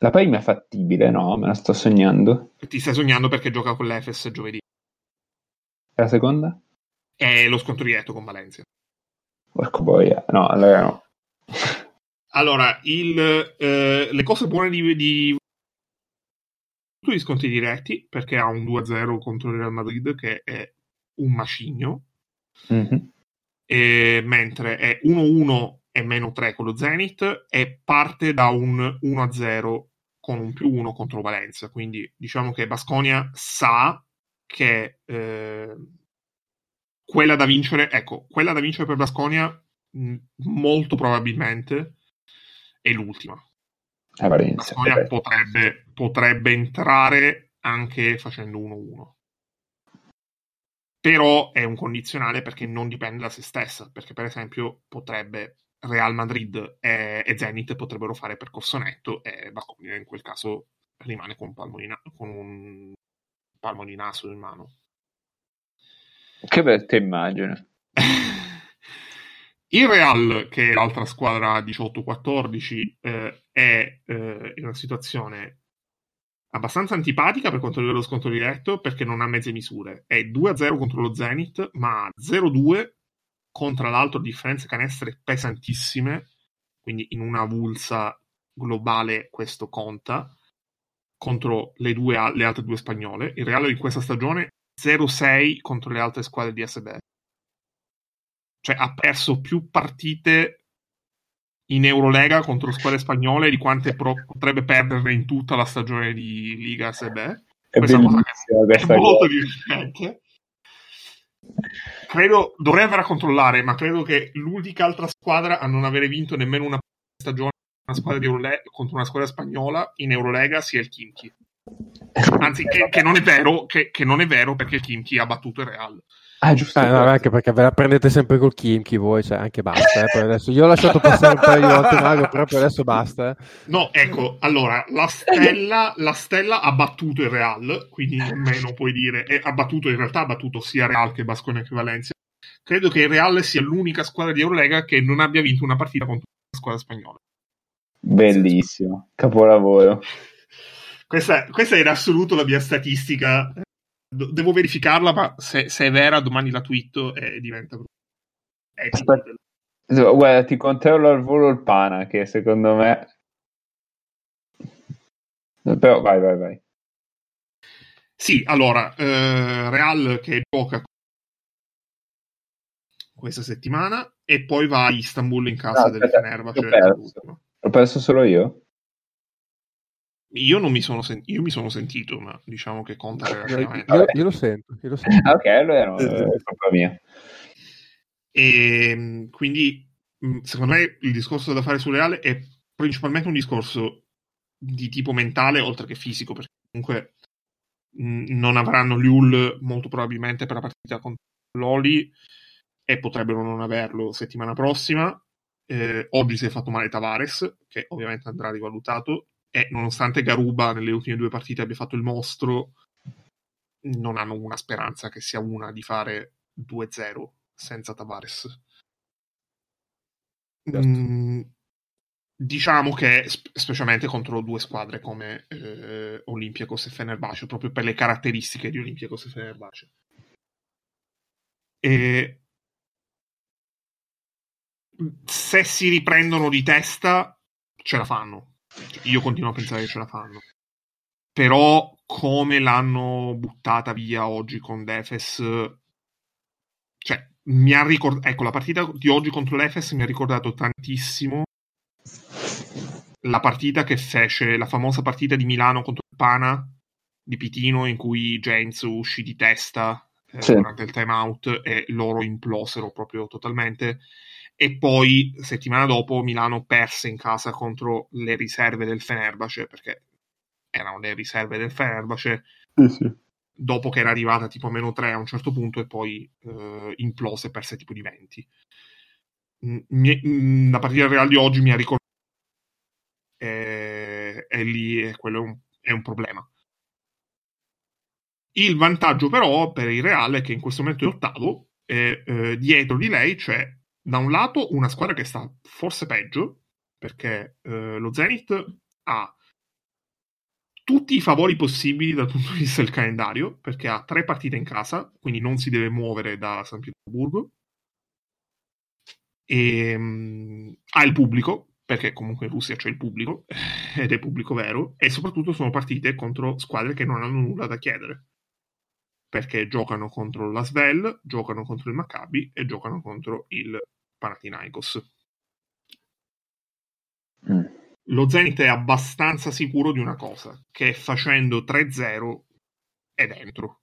La prima è fattibile, no? Me la sto sognando. Ti stai sognando perché gioca con l'Efes giovedì. La seconda? È lo scontro diretto con Valencia. Porco boia. No, allora no. Allora, il, eh, le cose buone di, di tutti gli scontri diretti, perché ha un 2-0 contro il Real Madrid che è un macigno, Mhm. e mentre è 1-1 e meno 3 con lo Zenit e parte da un 1-0 con un più 1 contro Valencia. Quindi diciamo che Basconia sa che eh, quella da vincere, ecco, quella da vincere per Basconia molto probabilmente è l'ultima. A Valencia. Vabbè. potrebbe, potrebbe entrare anche facendo 1-1. però è un condizionale perché non dipende da se stessa, perché per esempio potrebbe Real Madrid e, e Zenit potrebbero fare percorso netto e Baconia in quel caso rimane con un palmo di, na- con un palmo di naso in mano. Che bella immagine. Il Real, che è l'altra squadra 18-14, eh, è eh, in una situazione abbastanza antipatica per quanto riguarda lo scontro diretto perché non ha mezze misure. È 2-0 contro lo Zenit, ma ha 0-2 contro l'altro differenze canestre pesantissime, quindi in una avulsa globale questo conta contro le, due, le altre due spagnole. Il Real in questa stagione 0-6 contro le altre squadre di SBS cioè ha perso più partite in Eurolega contro squadre spagnole di quante pro- potrebbe perdere in tutta la stagione di Liga SB. È Questa cosa che è molto divertente. Credo, dovrei andare a controllare, ma credo che l'unica altra squadra a non avere vinto nemmeno una stagione una squadra di Eurole- contro una squadra spagnola in Eurolega sia il Kimchi. Anzi, che, che non è vero, che, che non è vero perché il Kimchi ha battuto il Real. Ah, giusto. Eh, no, anche perché ve la prendete sempre col Kimchi voi, cioè anche basta. Eh, adesso. Io ho lasciato passare un paio di volte Mago, però per adesso basta. eh. No, ecco, allora, la stella, la stella ha battuto il Real, quindi nemmeno puoi dire, e ha battuto, in realtà ha battuto sia Real che Basconia che Valencia. Credo che il Real sia l'unica squadra di Eurolega che non abbia vinto una partita contro una squadra spagnola. Bellissimo, capolavoro. Questa, questa è in assoluto la mia statistica. Do- devo verificarla, ma se, se è vera domani la twitto e diventa... Aspetta. Guarda, ti controllo al volo il pana, che secondo me... Però vai, vai, vai. Sì, allora, eh, Real che gioca questa settimana e poi va a Istanbul in casa No, del Fenerbahce. l'ho perso. L'ho perso solo io? Io non mi sono, sen- io mi sono sentito, ma diciamo che conta Io, relativamente. io- io lo sento, io lo sento. Ah, ok, allora no, è colpa mia. E mh, quindi, mh, secondo me, il discorso da fare sul Reale è principalmente un discorso di tipo mentale oltre che fisico, perché comunque mh, non avranno Liul molto probabilmente per la partita contro l'Oli e potrebbero non averlo settimana prossima. Eh, oggi si è fatto male Tavares, che ovviamente andrà rivalutato, e nonostante Garuba nelle ultime due partite abbia fatto il mostro, non hanno una speranza che sia una di fare 2-0 senza Tavares. Certo. Mm, diciamo che, sp- specialmente contro due squadre come eh, Olympiacos e Fenerbahce, proprio per le caratteristiche di Olympiacos e Fenerbahce. E se si riprendono di testa, ce la fanno. Io continuo a pensare che ce la fanno. Però, come l'hanno buttata via oggi con Defes, cioè, mi ha ricordato. Ecco, la partita di oggi contro l'Efes mi ha ricordato tantissimo la partita che fece, la famosa partita di Milano contro il Pana di Pitino, in cui James uscì di testa eh, Sì. durante il timeout e loro implosero proprio totalmente. E poi, settimana dopo, Milano perse in casa contro le riserve del Fenerbahce, perché erano le riserve del Fenerbahce, dopo che era arrivata tipo a meno 3 a un certo punto e poi eh, implose e perse tipo di 20. Mm, mi- la partita reale di oggi mi ha ricordato e, e lì è, quello è un, è un problema. Il vantaggio però per il Real è che in questo momento è ottavo e eh, dietro di lei c'è da un lato una squadra che sta forse peggio perché eh, lo Zenit ha tutti i favori possibili dal punto di vista del calendario perché ha tre partite in casa quindi non si deve muovere da San Pietroburgo. E mm, ha il pubblico perché comunque in Russia c'è il pubblico ed è pubblico vero e soprattutto sono partite contro squadre che non hanno nulla da chiedere. Perché giocano contro la Svel, giocano contro il Maccabi e giocano contro il Panathinaikos. Mm. Lo Zenit è abbastanza sicuro di una cosa, che facendo 3-0 è dentro.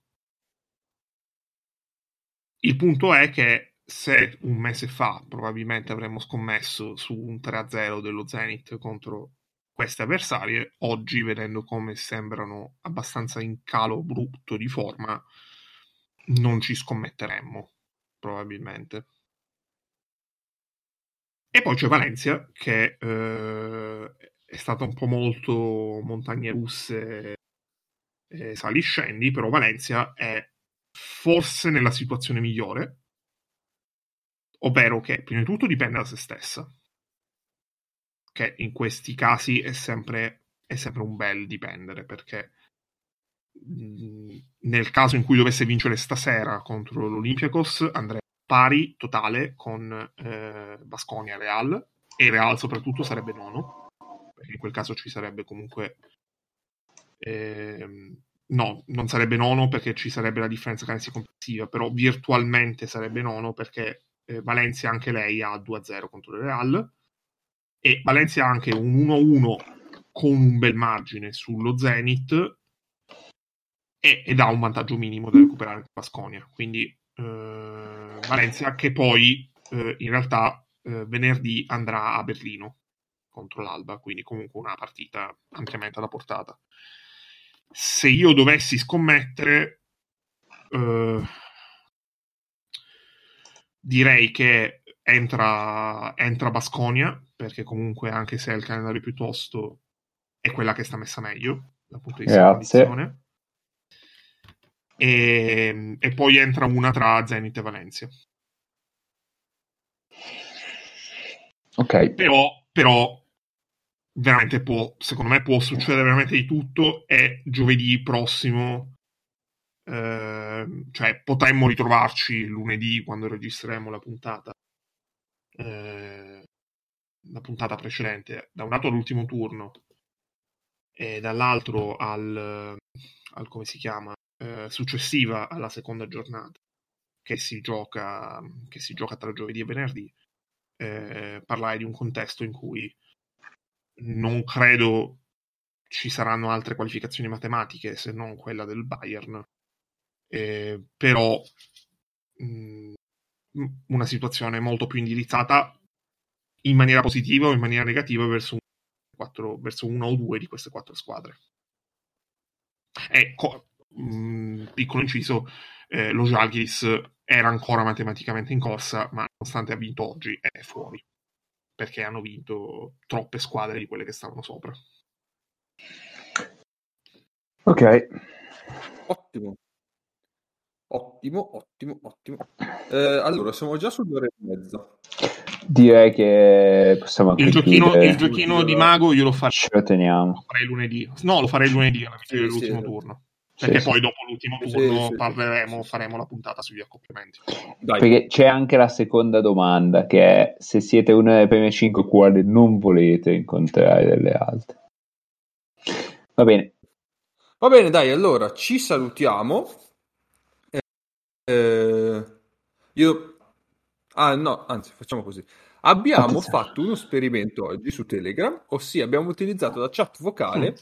Il punto è che se un mese fa probabilmente avremmo scommesso su un 3-0 dello Zenit contro queste avversarie, oggi vedendo come sembrano abbastanza in calo brutto di forma, non ci scommetteremmo, probabilmente. E poi c'è Valencia, che eh, è stata un po' molto montagne russe, eh, sali scendi, però Valencia è forse nella situazione migliore, ovvero che prima di tutto dipende da se stessa, che in questi casi è sempre, è sempre un bel dipendere, perché mh, nel caso in cui dovesse vincere stasera contro l'Olympiacos andrebbe pari totale con eh, Basconia Real e Real soprattutto sarebbe nono perché in quel caso ci sarebbe comunque ehm, no, non sarebbe nono perché ci sarebbe la differenza canestri complessiva però virtualmente sarebbe nono perché eh, Valencia anche lei ha 2-0 contro il Real e Valencia ha anche un 1-1 con un bel margine sullo Zenit e, ed ha un vantaggio minimo da recuperare con Basconia. Quindi eh, Valencia che poi eh, in realtà eh, venerdì andrà a Berlino contro l'Alba, quindi comunque una partita ampiamente alla portata. Se io dovessi scommettere, eh, direi che entra, entra Basconia, perché comunque anche se è il calendario piuttosto è quella che sta messa meglio dal punto di vista della condizione e, e poi entra una tra Zenit e Valencia. Ok. Però, però veramente può, secondo me può succedere veramente di tutto e giovedì prossimo eh, cioè potremmo ritrovarci lunedì quando registreremo la puntata eh, la puntata precedente da un lato all'ultimo turno e dall'altro al, al come si chiama eh, successiva alla seconda giornata che si gioca, che si gioca tra giovedì e venerdì, eh, parlare di un contesto in cui non credo ci saranno altre qualificazioni matematiche se non quella del Bayern, eh, però mh, mm, una situazione molto più indirizzata in maniera positiva o in maniera negativa verso, un, quattro, verso una o due di queste quattro squadre. Ecco, mh, piccolo inciso, eh, lo Jalgiris era ancora matematicamente in corsa, ma nonostante ha vinto oggi è fuori, perché hanno vinto troppe squadre di quelle che stavano sopra. Ok. Ottimo. Ottimo, ottimo, ottimo. Eh, allora, siamo già sull'ora e mezza. Direi che possiamo anche il giochino, il giochino di mago io lo farei, Ce lo teniamo. lo farei lunedì. No, lo farei lunedì alla fine Sì, dell'ultimo sì. turno. Perché Sì, poi sì. dopo l'ultimo turno sì. parleremo, faremo la puntata sugli accoppiamenti. Dai. Perché c'è anche la seconda domanda, che è se siete una delle prime 5 quali non volete incontrare delle altre. Va bene, Va bene, dai, allora ci salutiamo. Eh, eh, io... Ah, no, anzi, facciamo così. Abbiamo Attenzione. fatto uno esperimento oggi su Telegram, ossia abbiamo utilizzato la chat vocale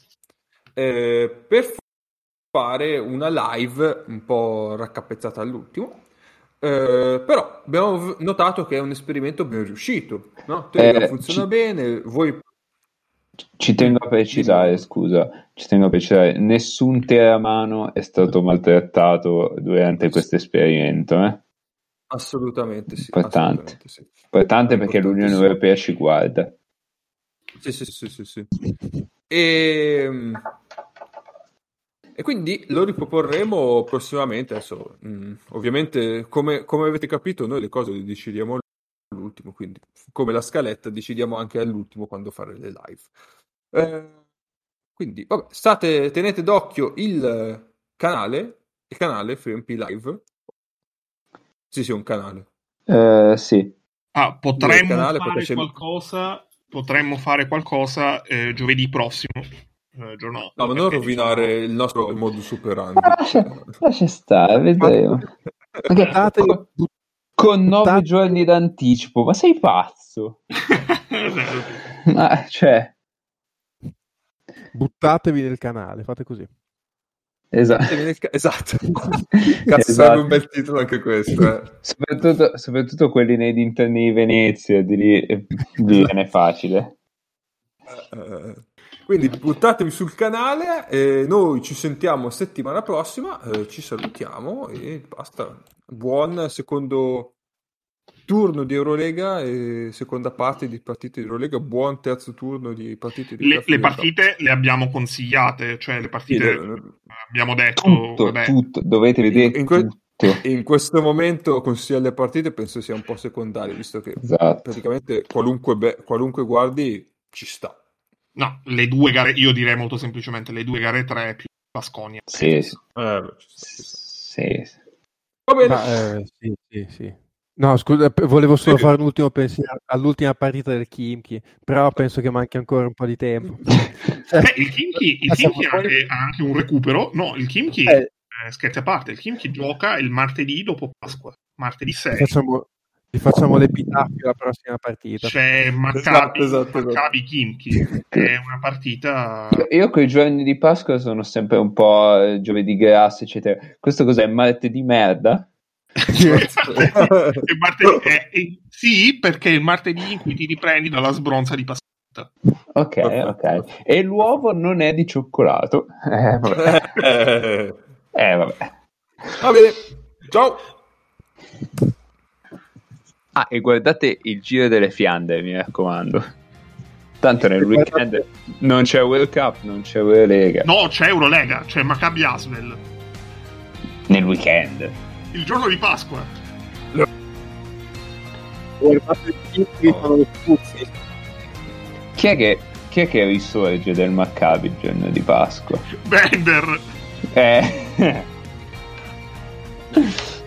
eh, per fare una live un po' raccapezzata all'ultimo. Eh, però abbiamo notato che è un esperimento ben riuscito, no? Eh, funziona ci- bene, voi ci tengo a precisare, scusa, ci tengo a precisare, nessun teramano è stato maltrattato durante questo esperimento, eh? assolutamente sì, Importante. assolutamente sì. Importante perché l'Unione. Europea ci guarda. Sì, sì, sì, sì, sì. E, e quindi lo riproporremo prossimamente. Adesso, mh, ovviamente, come, come avete capito, noi le cose le decidiamo all'ultimo, quindi come la scaletta decidiamo anche all'ultimo quando fare le live. Eh, quindi, vabbè, state, tenete d'occhio il canale, il canale FreeMP Live. Sì, sì, un canale. Eh, sì, Ah, potremmo canale fare qualcosa, potremmo fare qualcosa eh, giovedì prossimo. Eh, giorno, No, ma non rovinare diciamo, il nostro modus operandi. Lascia, lascia stare, vedremo. Buttate- con, con nove giorni d'anticipo, ma sei pazzo? È. Ma, cioè, Buttatevi nel canale, fate così. esatto. Esatto. Cazzo, Esatto. sarebbe un bel titolo anche questo. eh. Soprattutto, soprattutto quelli nei dintorni di Venezia, di lì, eh, lì viene facile. Eh, Quindi buttatevi sul canale e noi ci sentiamo settimana prossima, eh, ci salutiamo e basta. Buon secondo turno di Eurolega e seconda parte di partite di Eurolega, buon terzo turno di partite di Le, le partite le abbiamo consigliate, cioè le Sì, partite eh, abbiamo detto, Tutto, vabbè, tutto, dovete vedere in que- tutto. in questo momento consigliare le partite penso sia un po' secondario, visto che Esatto. praticamente qualunque, be- qualunque guardi ci sta. No, le due gare, io direi molto semplicemente le due gare 3 più Basconia. Sì, sì, Eh, sì, sì. Va bene. Ma, eh, sì, sì, sì. No, scusa, volevo solo Sì. fare un ultimo pensiero all'ultima partita del Kimchi, però penso che manchi ancora un po' di tempo. Beh, il Kimchi, il Kimchi ha, anche, ha anche un recupero. No, il Kimchi, eh, eh, scherzi a parte, il Kimchi gioca il martedì dopo Pasqua, martedì gli 6. facciamo, gli facciamo l'epitafio la prossima partita. C'è Maccabi, Esatto, esatto, esatto. Maccabi Kimchi, è una partita... Io con i giorni di Pasqua sono sempre un po' eh, giovedì grasso, eccetera. Questo cos'è? Martedì merda? Il martedì- eh, eh, sì, perché il martedì in cui ti riprendi dalla sbronza di Pasqua. Ok, ok. E l'uovo non è di cioccolato. Eh, vabbè. Eh, vabbè. Va bene. Ciao. Ah, e guardate il Giro delle Fiandre, mi raccomando. Tanto nel weekend non c'è World Cup, non c'è Eurolega. No, c'è Eurolega, c'è Maccabi Asvel. Nel weekend. Il giorno di Pasqua. Le puzzi. Chi è che, chi è che risorge del Maccabi il giorno di Pasqua? Bender. Eh.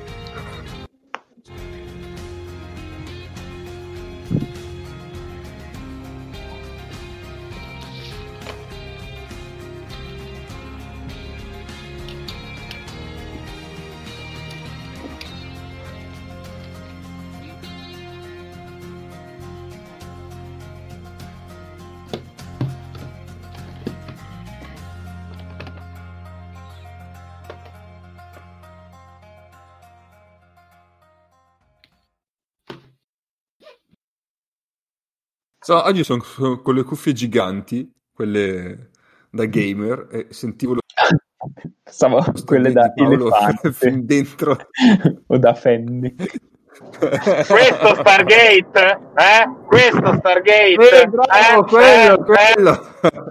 So, oggi sono con le cuffie giganti, quelle da gamer, e sentivo lo Stavo quelle da Paolo elefante fin dentro. o da Fendi. Questo Stargate? Eh? Questo Stargate? Eh, bravo, Eh? quello, Eh? quello.